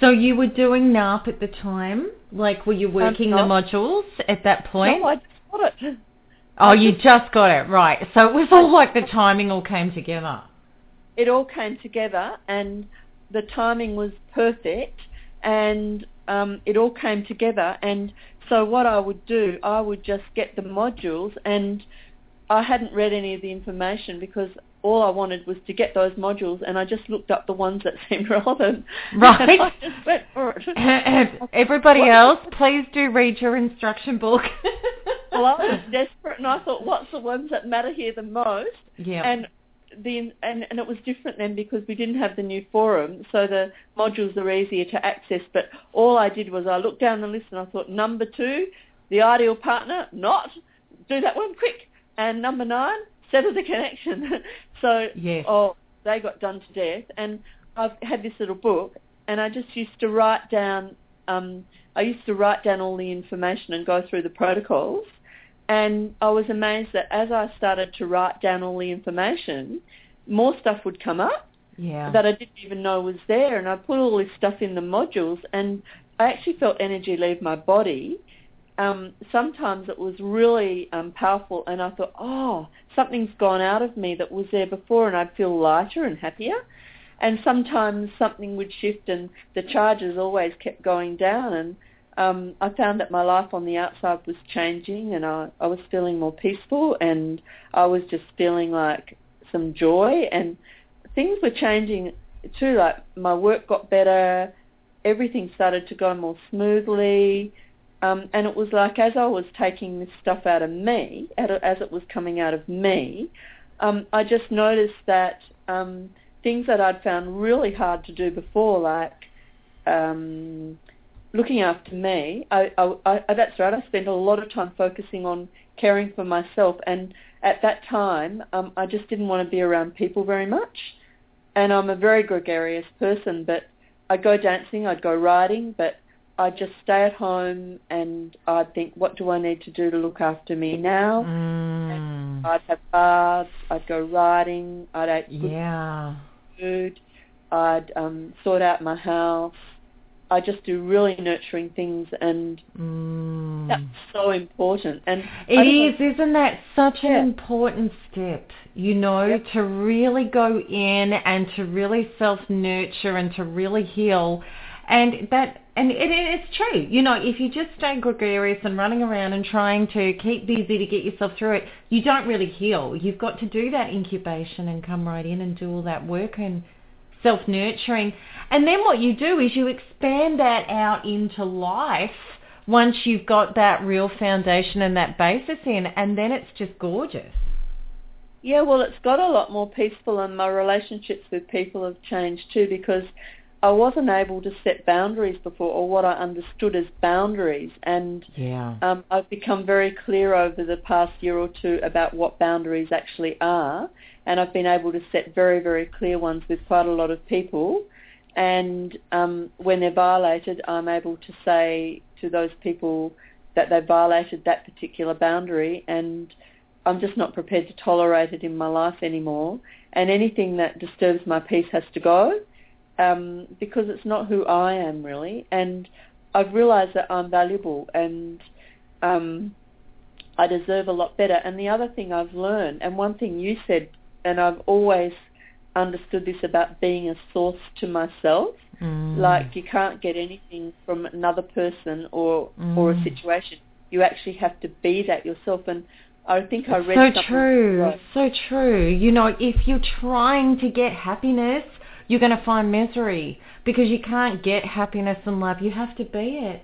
So you were doing NARP at the time? Like, were you working the no. modules at that point? No, I just got it. oh, you just got it, right. So it was all like the timing all came together. it all came together and the timing was perfect and um, it all came together and so what I would do, I would just get the modules and I hadn't read any of the information because all I wanted was to get those modules and I just looked up the ones that seemed relevant. Right. And I just went for it. Everybody What- else, please do read your instruction book. well, I was desperate and I thought, what's the ones that matter here the most? yeah. And the and, and it was different then because we didn't have the new forum, so the modules are easier to access. But all I did was I looked down the list and I thought number two, the ideal partner, not do that one quick, and number nine, settle the connection. so, yes. oh, they got done to death. And I've had this little book, and I just used to write down. Um, I used to write down all the information and go through the protocols. And I was amazed that as I started to write down all the information, more stuff would come up yeah. that I didn't even know was there. And I put all this stuff in the modules, and I actually felt energy leave my body. Um, sometimes it was really um, powerful, and I thought, oh, something's gone out of me that was there before, and I'd feel lighter and happier. And sometimes something would shift, and the charges always kept going down. And um, I found that my life on the outside was changing, and I, I was feeling more peaceful, and I was just feeling like some joy, and things were changing too. Like my work got better, everything started to go more smoothly. Um, and it was like as I was taking this stuff out of me, as it was coming out of me, um, I just noticed that um, things that I'd found really hard to do before, like um, looking after me, I, I, I, that's right, I spent a lot of time focusing on caring for myself. And at that time, um, I just didn't want to be around people very much. And I'm a very gregarious person, but I'd go dancing, I'd go riding, but I'd just stay at home and I'd think, what do I need to do to look after me now? Mm. I'd have baths, I'd go riding, I'd eat good Yeah. food, I'd um, sort out my house. I just do really nurturing things, and Mm. that's so important. And it is, know- is, isn't that such an important step, you know, Yep. to really go in and to really self-nurture and to really heal. And that, and it, it's true, you know, if you just stay gregarious and running around and trying to keep busy to get yourself through it, you don't really heal. You've got to do that incubation and come right in and do all that work and self-nurturing. And then what you do is you expand that out into life once you've got that real foundation and that basis in, and then it's just gorgeous. Yeah, well, it's got a lot more peaceful, and my relationships with people have changed too because I wasn't able to set boundaries before, or what I understood as boundaries, and Yeah. um, I've become very clear over the past year or two about what boundaries actually are, and I've been able to set very, very clear ones with quite a lot of people. And um, when they're violated, I'm able to say to those people that they violated that particular boundary, and I'm just not prepared to tolerate it in my life anymore. And anything that disturbs my peace has to go um, because it's not who I am really. And I've realised that I'm valuable and um, I deserve a lot better. And the other thing I've learned, and one thing you said, and I've always understood this about being a source to myself, Mm. like you can't get anything from another person or or a Mm. situation. You actually have to be that yourself. And I think I read so true, right. so true. You know, if you're trying to get happiness, you're going to find misery because you can't get happiness and love. You have to be it.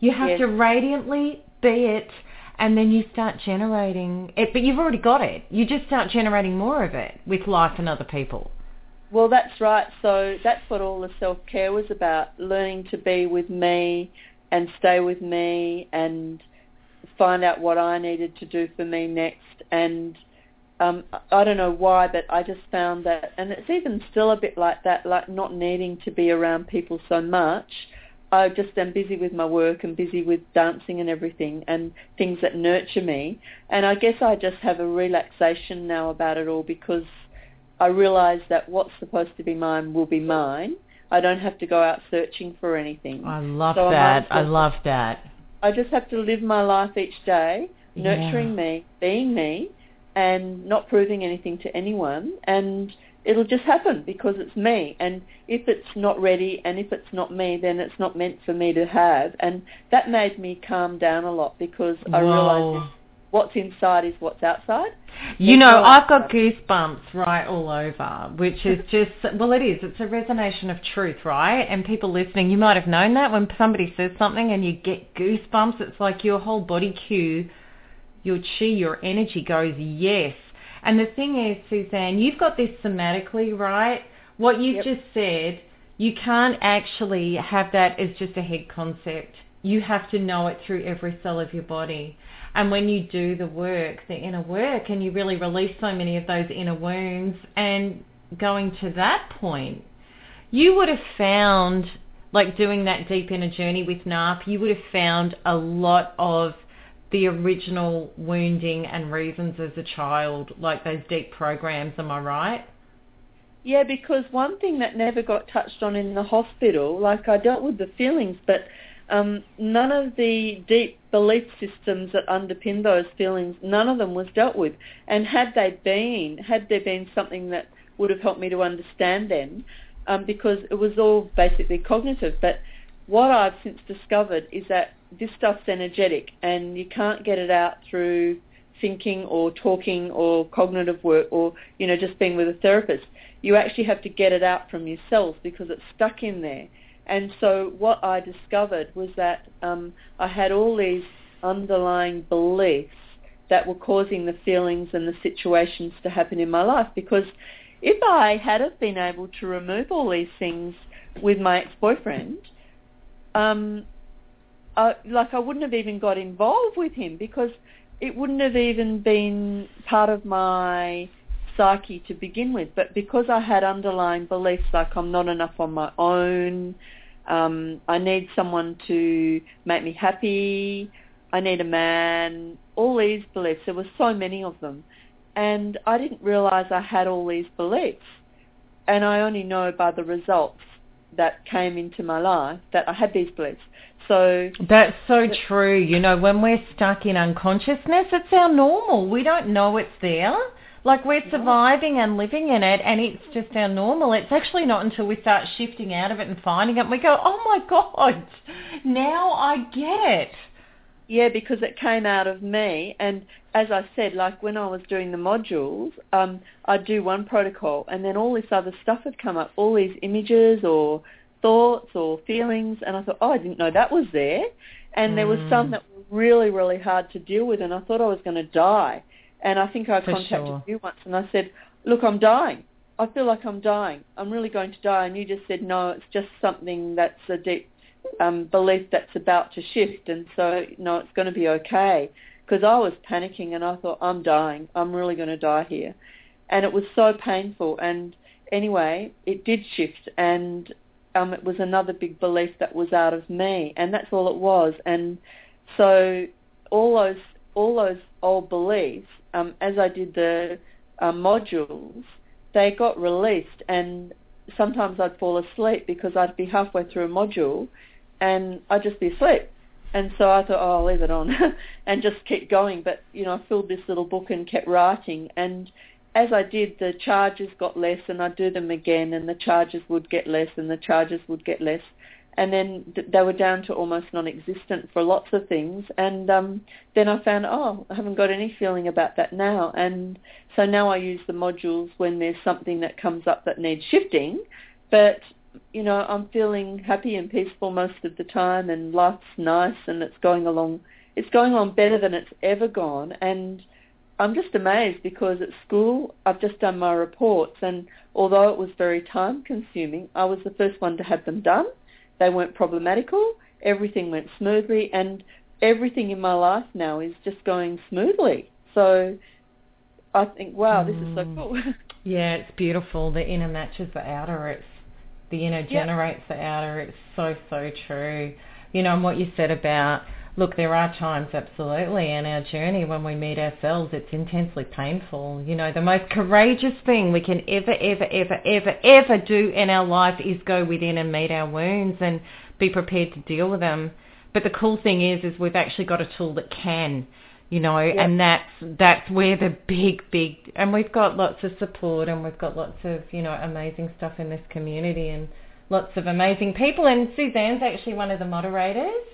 You have Yes. to radiantly be it, and then you start generating it. But you've already got it. You just start generating more of it with life and other people. Well, that's right. So that's what all the self-care was about, learning to be with me and stay with me and find out what I needed to do for me next. And um, I don't know why, but I just found that, and it's even still a bit like that, like not needing to be around people so much. I just am busy with my work and busy with dancing and everything and things that nurture me. And I guess I just have a relaxation now about it all because I realise that what's supposed to be mine will be mine. I don't have to go out searching for anything. I love So that. might I love that. I just have to live my life each day, Yeah. nurturing me, being me, and not proving anything to anyone. And it'll just happen because it's me. And if it's not ready and if it's not me, then it's not meant for me to have. And that made me calm down a lot because I Whoa. realised what's inside is what's outside. You know, I've got goosebumps right all over, which is just, well, it is. It's a resonation of truth, right? And people listening, you might have known that when somebody says something and you get goosebumps, it's like your whole body cue, your chi, your energy goes, yes. And the thing is, Suzanne, you've got this somatically, right? What you've Yep. just said, you can't actually have that as just a head concept. You have to know it through every cell of your body. And when you do the work, the inner work, and you really release so many of those inner wounds, and going to that point, you would have found, like doing that deep inner journey with NARP, you would have found a lot of the original wounding and reasons as a child, like those deep programs, am I right? Yeah, because one thing that never got touched on in the hospital, like I dealt with the feelings, but um, none of the deep belief systems that underpin those feelings, none of them was dealt with. And had they been, had there been something that would have helped me to understand them, um, because it was all basically cognitive. But what I've since discovered is that this stuff's energetic, and you can't get it out through thinking or talking or cognitive work or you know just being with a therapist you actually have to get it out from yourself because it's stuck in there. And so what I discovered was that um, I had all these underlying beliefs that were causing the feelings and the situations to happen in my life because if I had have been able to remove all these things with my ex-boyfriend, um, Like I wouldn't have even got involved with him because it wouldn't have even been part of my psyche to begin with, but because I had underlying beliefs like I'm not enough on my own, um, I need someone to make me happy, I need a man, all these beliefs, there were so many of them. And I didn't realize I had all these beliefs. And I only know by the results that came into my life that I had these beliefs. So that's so true. You know, when we're stuck in unconsciousness, it's our normal. We don't know it's there. Like we're surviving and living in it and it's just our normal. It's actually not until we start shifting out of it and finding it and we go, oh my God, now I get it. Yeah, because it came out of me. And as I said, like when I was doing the modules, um, I'd do one protocol and then all this other stuff had come up, all these images or thoughts or feelings. And I thought, oh, I didn't know that was there. And mm. there was some mm. that were really, really hard to deal with. And I thought I was going to die. And I think I For contacted sure. you once and I said, look, I'm dying. I feel like I'm dying. I'm really going to die. And you just said, no, it's just something that's a deep um, belief that's about to shift. And so, no, it's going to be okay. Because I was panicking and I thought, I'm dying. I'm really going to die here. And it was so painful. And anyway, it did shift. And um, it was another big belief that was out of me. And that's all it was. And so all those all those old beliefs um, as I did the uh, modules, they got released and sometimes I'd fall asleep because I'd be halfway through a module and I'd just be asleep. And so I thought, oh, I'll leave it on and just keep going. But, you know, I filled this little book and kept writing. And as I did, the charges got less and I'd do them again and the charges would get less and the charges would get less and then they were down to almost non-existent for lots of things. And um, then I found, oh, I haven't got any feeling about that now. And so now I use the modules when there's something that comes up that needs shifting. But, you know, I'm feeling happy and peaceful most of the time and life's nice and it's going along, it's going along better than it's ever gone. And I'm just amazed because at school I've just done my reports and although it was very time consuming, I was the first one to have them done they weren't problematical. Everything went smoothly, and everything in my life now is just going smoothly. So I think, wow, this is so mm. cool. yeah, it's beautiful. The inner matches the outer. It's the inner generates the outer. It's so so true. You know, and what you said about look, there are times absolutely in our journey when we meet ourselves, it's intensely painful. You know, the most courageous thing we can ever, ever, ever, ever, ever do in our life is go within and meet our wounds and be prepared to deal with them. But the cool thing is, is we've actually got a tool that can, you know, yep. and that's that's where the big, big, and we've got lots of support and we've got lots of, you know, amazing stuff in this community and lots of amazing people. And Suzanne's actually one of the moderators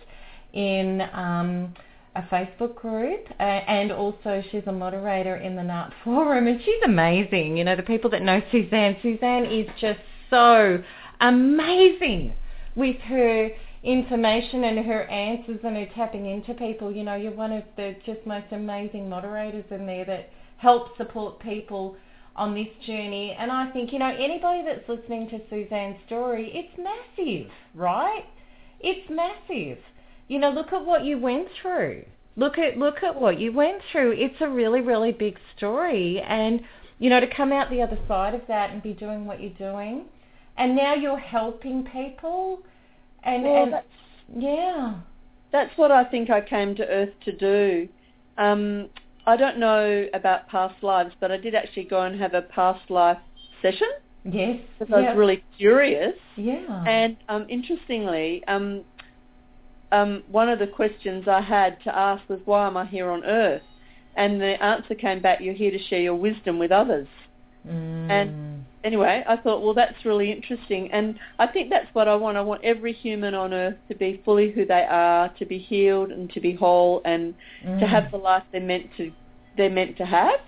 in um, a Facebook group, uh, and also she's a moderator in the NARP forum, and she's amazing. You know, the people that know Suzanne, Suzanne is just so amazing with her information and her answers and her tapping into people. You know, you're one of the just most amazing moderators in there that help support people on this journey. And I think, you know, anybody that's listening to Suzanne's story, it's massive, right? It's massive you know, look at what you went through. look at look at what you went through. It's a really really big story, and you know to come out the other side of that and be doing what you're doing, and now you're helping people, and, Well, and that's, yeah, that's what I think I came to Earth to do. Um, I don't know about past lives, but I did actually go and have a past life session yes, because I was really curious. yeah, And um, interestingly, um, um, one of the questions I had to ask was, why am I here on Earth? And the answer came back, you're here to share your wisdom with others. Mm. and- Anyway, I thought, well, that's really interesting. And I think that's what I want. I want every human on Earth to be fully who they are, to be healed and to be whole and to Mm. have the life they're meant to, they're meant to have.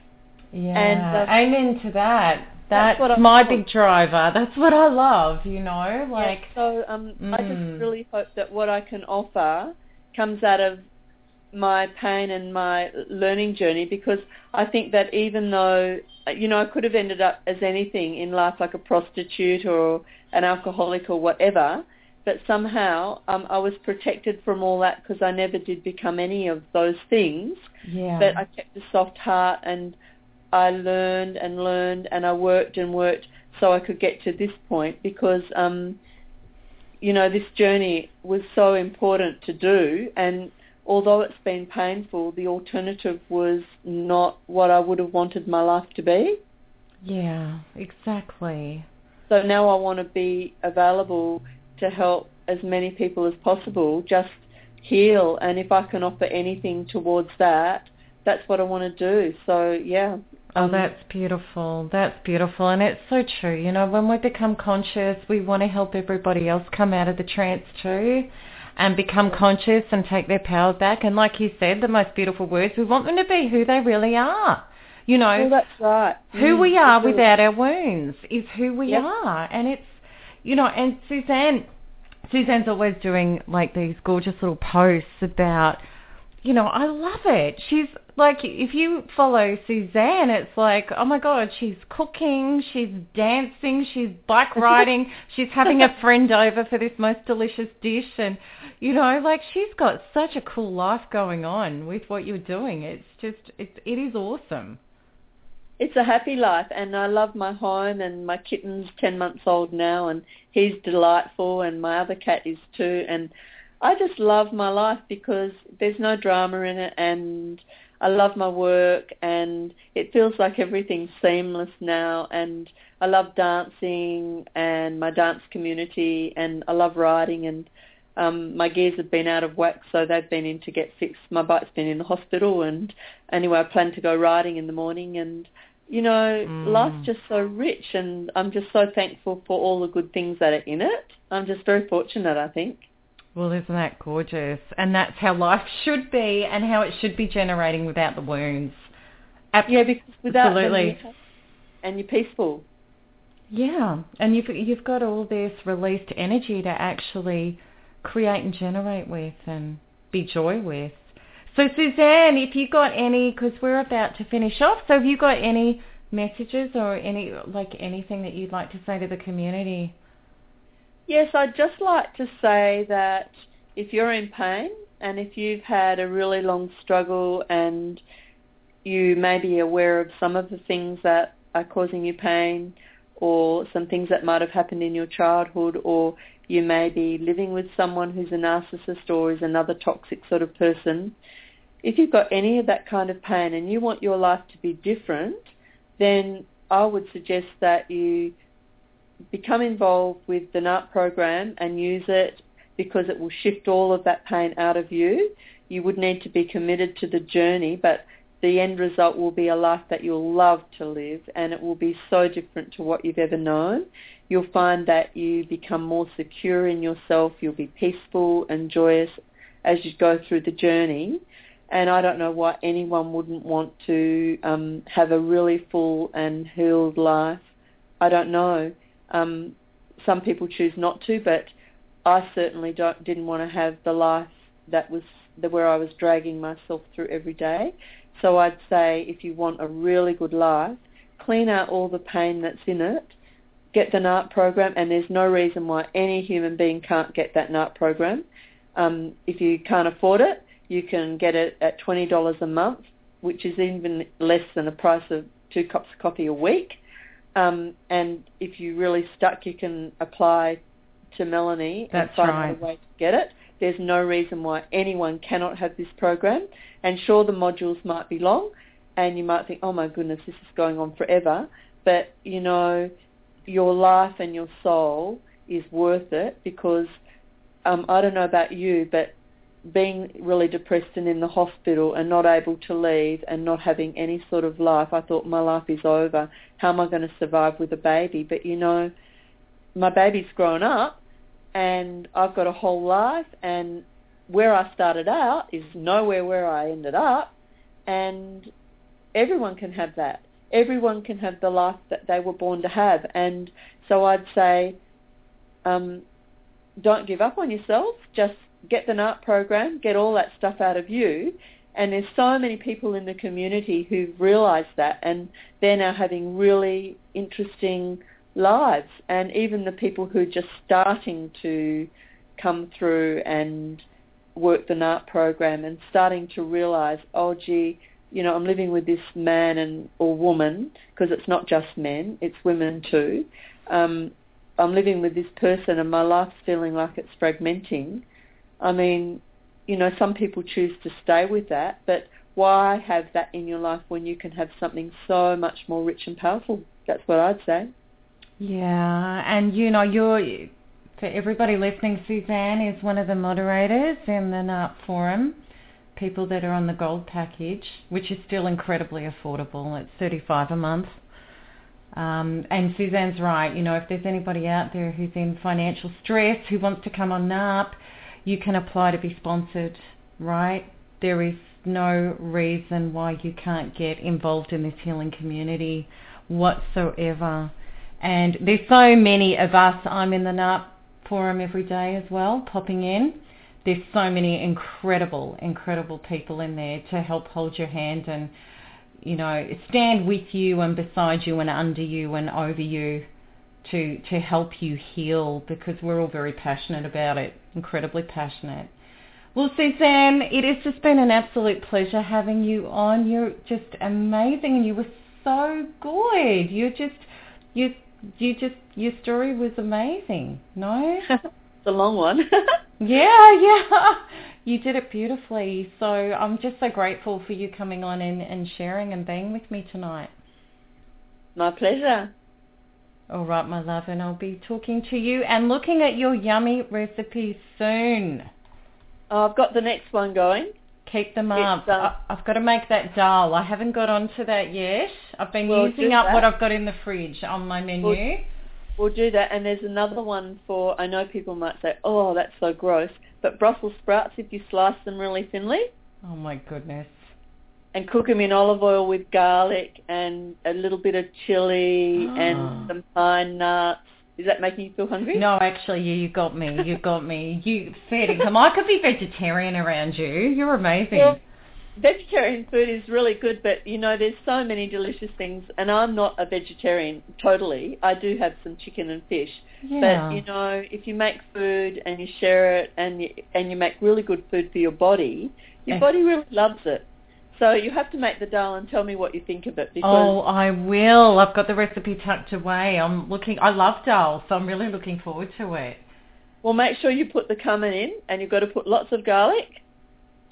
Yeah, And, uh, amen to that. That's That's, what my big driver. That's what I love, you know, Yeah, so um, I just Mm. really hope that what I can offer comes out of my pain and my learning journey because I think that even though, you know, I could have ended up as anything in life like a prostitute or an alcoholic or whatever, but somehow um, I was protected from all that because I never did become any of those things. yeah. But I kept a soft heart and I learned and learned and I worked and worked so I could get to this point because, um, you know, this journey was so important to do and although it's been painful, the alternative was not what I would have wanted my life to be. yeah, exactly. So now I want to be available to help as many people as possible just heal and if I can offer anything towards that, that's what I want to do. So yeah. Oh, um, that's beautiful. That's beautiful. And it's so true. You know, when we become conscious, we want to help everybody else come out of the trance too and become conscious and take their power back. And like you said, the most beautiful words, we want them to be who they really are. You know, Well, that's right. who Mm, we are without our wounds is who we Yep. are. And it's, you know, and Suzanne, Suzanne's always doing like these gorgeous little posts about, you know, I love it. She's like, if you follow Suzanne, it's like, oh my God, she's cooking, she's dancing, she's bike riding, she's having a friend over for this most delicious dish. And, you know, like she's got such a cool life going on with what you're doing. It's just, it's, it is awesome. It's a happy life, and I love my home, and my kitten's ten months old now, and he's delightful, and my other cat is too, and I just love my life because there's no drama in it, and I love my work, and it feels like everything's seamless now, and I love dancing and my dance community, and I love riding, and um, my gears have been out of whack, so they've been in to get fixed. My bike's been in the hospital, and anyway, I plan to go riding in the morning, and you know, Mm. life's just so rich, and I'm just so thankful for all the good things that are in it. I'm just very fortunate, I think. Well, isn't that gorgeous? And that's how life should be and how it should be generating without the wounds. Ab- Yeah, because without Absolutely. you're and you're peaceful. Yeah, and you've you've got all this released energy to actually create and generate with and be joy with. So Suzanne, if you've got any, because we're about to finish off, so have you got any messages or any like anything that you'd like to say to the community? Yes, I'd just like to say that if you're in pain and if you've had a really long struggle and you may be aware of some of the things that are causing you pain or some things that might have happened in your childhood or you may be living with someone who's a narcissist or is another toxic sort of person, if you've got any of that kind of pain and you want your life to be different, then I would suggest that you become involved with the NARP program and use it because it will shift all of that pain out of you. You would need to be committed to the journey, but the end result will be a life that you'll love to live and it will be so different to what you've ever known. You'll find that you become more secure in yourself. You'll be peaceful and joyous as you go through the journey. And I don't know why anyone wouldn't want to um, have a really full and healed life. I don't know. Um, some people choose not to, but I certainly don't, didn't want to have the life that was the, where I was dragging myself through every day. So I'd say if you want a really good life, clean out all the pain that's in it, get the NARP program, and there's no reason why any human being can't get that NARP program. Um, if you can't afford it, You can get it at $20 a month, which is even less than the price of two cups of coffee a week. Um, and if you're really stuck, you can apply to Melanie That's and find right. a way to get it. There's no reason why anyone cannot have this program. And sure, the modules might be long, and you might think, oh my goodness, this is going on forever. But, you know, your life and your soul is worth it because um, I don't know about you, but being really depressed and in the hospital and not able to leave and not having any sort of life, I thought my life is over. How am I going to survive with a baby? But you know, my baby's grown up and I've got a whole life and where I started out is nowhere where I ended up and everyone can have that. Everyone can have the life that they were born to have. And so I'd say, um, don't give up on yourself. Just get the NARP program, get all that stuff out of you. And there's so many people in the community who've realised that and they're now having really interesting lives. And even the people who are just starting to come through and work the NARP program and starting to realise, oh gee, you know, I'm living with this man and or woman because it's not just men, it's women too. Um, I'm living with this person and my life's feeling like it's fragmenting. I mean, you know, some people choose to stay with that, but why have that in your life when you can have something so much more rich and powerful? That's what I'd say. Yeah, and you know, you're for everybody listening, Suzanne is one of the moderators in the NARP forum. People that are on the gold package, which is still incredibly affordable. It's 35 a month. Um, and Suzanne's right. You know, if there's anybody out there who's in financial stress who wants to come on NARP, you can apply to be sponsored. Right? There is no reason why you can't get involved in this healing community whatsoever. And there's so many of us. I'm in the NARP forum every day as well, popping in. There's so many incredible, incredible people in there to help hold your hand and, you know, stand with you and beside you and under you and over you to to help you heal because we're all very passionate about it, incredibly passionate. Well, Suzanne, it has just been an absolute pleasure having you on. You're just amazing and you were so good. You're just you you just your story was amazing. No? it's a long one. yeah, yeah. You did it beautifully. So I'm just so grateful for you coming on and, and sharing and being with me tonight. My pleasure. All right, my love, and I'll be talking to you and looking at your yummy recipes soon. Oh, I've got the next one going. Keep them up. uh, I, I've got to make that dal. I haven't got onto that yet. I've been Well, using up that. what I've got in the fridge on my menu. Well, We'll do that. And there's another one for, I know people might say, oh, that's so gross. But Brussels sprouts, if you slice them really thinly oh my goodness. And cook them in olive oil with garlic and a little bit of chili Ah. and some pine nuts. Is that making you feel hungry? No, actually, you, you got me. You got me. You fed income. I could be vegetarian around you. You're amazing. Well, vegetarian food is really good, but you know, there's so many delicious things, and I'm not a vegetarian totally. I do have some chicken and fish, yeah. but you know, if you make food and you share it, and you and you make really good food for your body, your Eh. body really loves it. So you have to make the dal and tell me what you think of it Oh, I will. I've got the recipe tucked away. I'm looking. I love dal, so I'm really looking forward to it. well, make sure you put the cumin in, and you've got to put lots of garlic.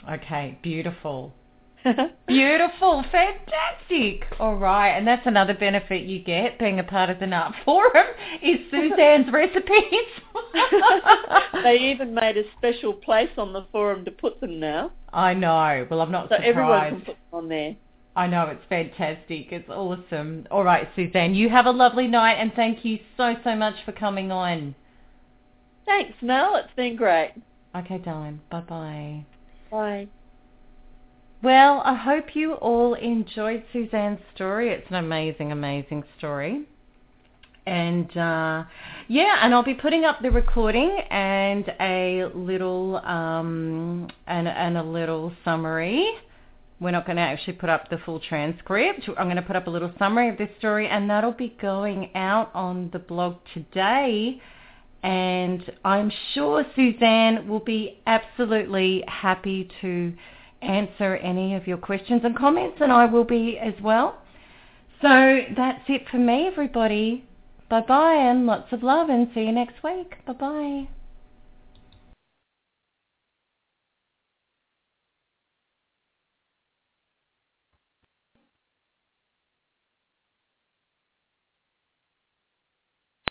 Okay, beautiful. Beautiful, fantastic. All right, and that's another benefit you get being a part of the NARP Forum is Suzanne's recipes. they even made a special place on the forum to put them now, I know. Well, I'm not so everyone can put them on there. I know it's fantastic. It's awesome. All right, Suzanne, you have a lovely night, and thank you so so much for coming on. Thanks, Mel. It's been great. Okay, darling. Bye bye. Bye. Well, I hope you all enjoyed Suzanne's story. It's an amazing, amazing story. And uh, yeah, and I'll be putting up the recording and a little um, and, and a little summary. We're not going to actually put up the full transcript. I'm going to put up a little summary of this story, and that'll be going out on the blog today and I'm sure Suzanne will be absolutely happy to answer any of your questions and comments, and I will be as well. So that's it for me, everybody. Bye-bye and lots of love and see you next week. Bye-bye.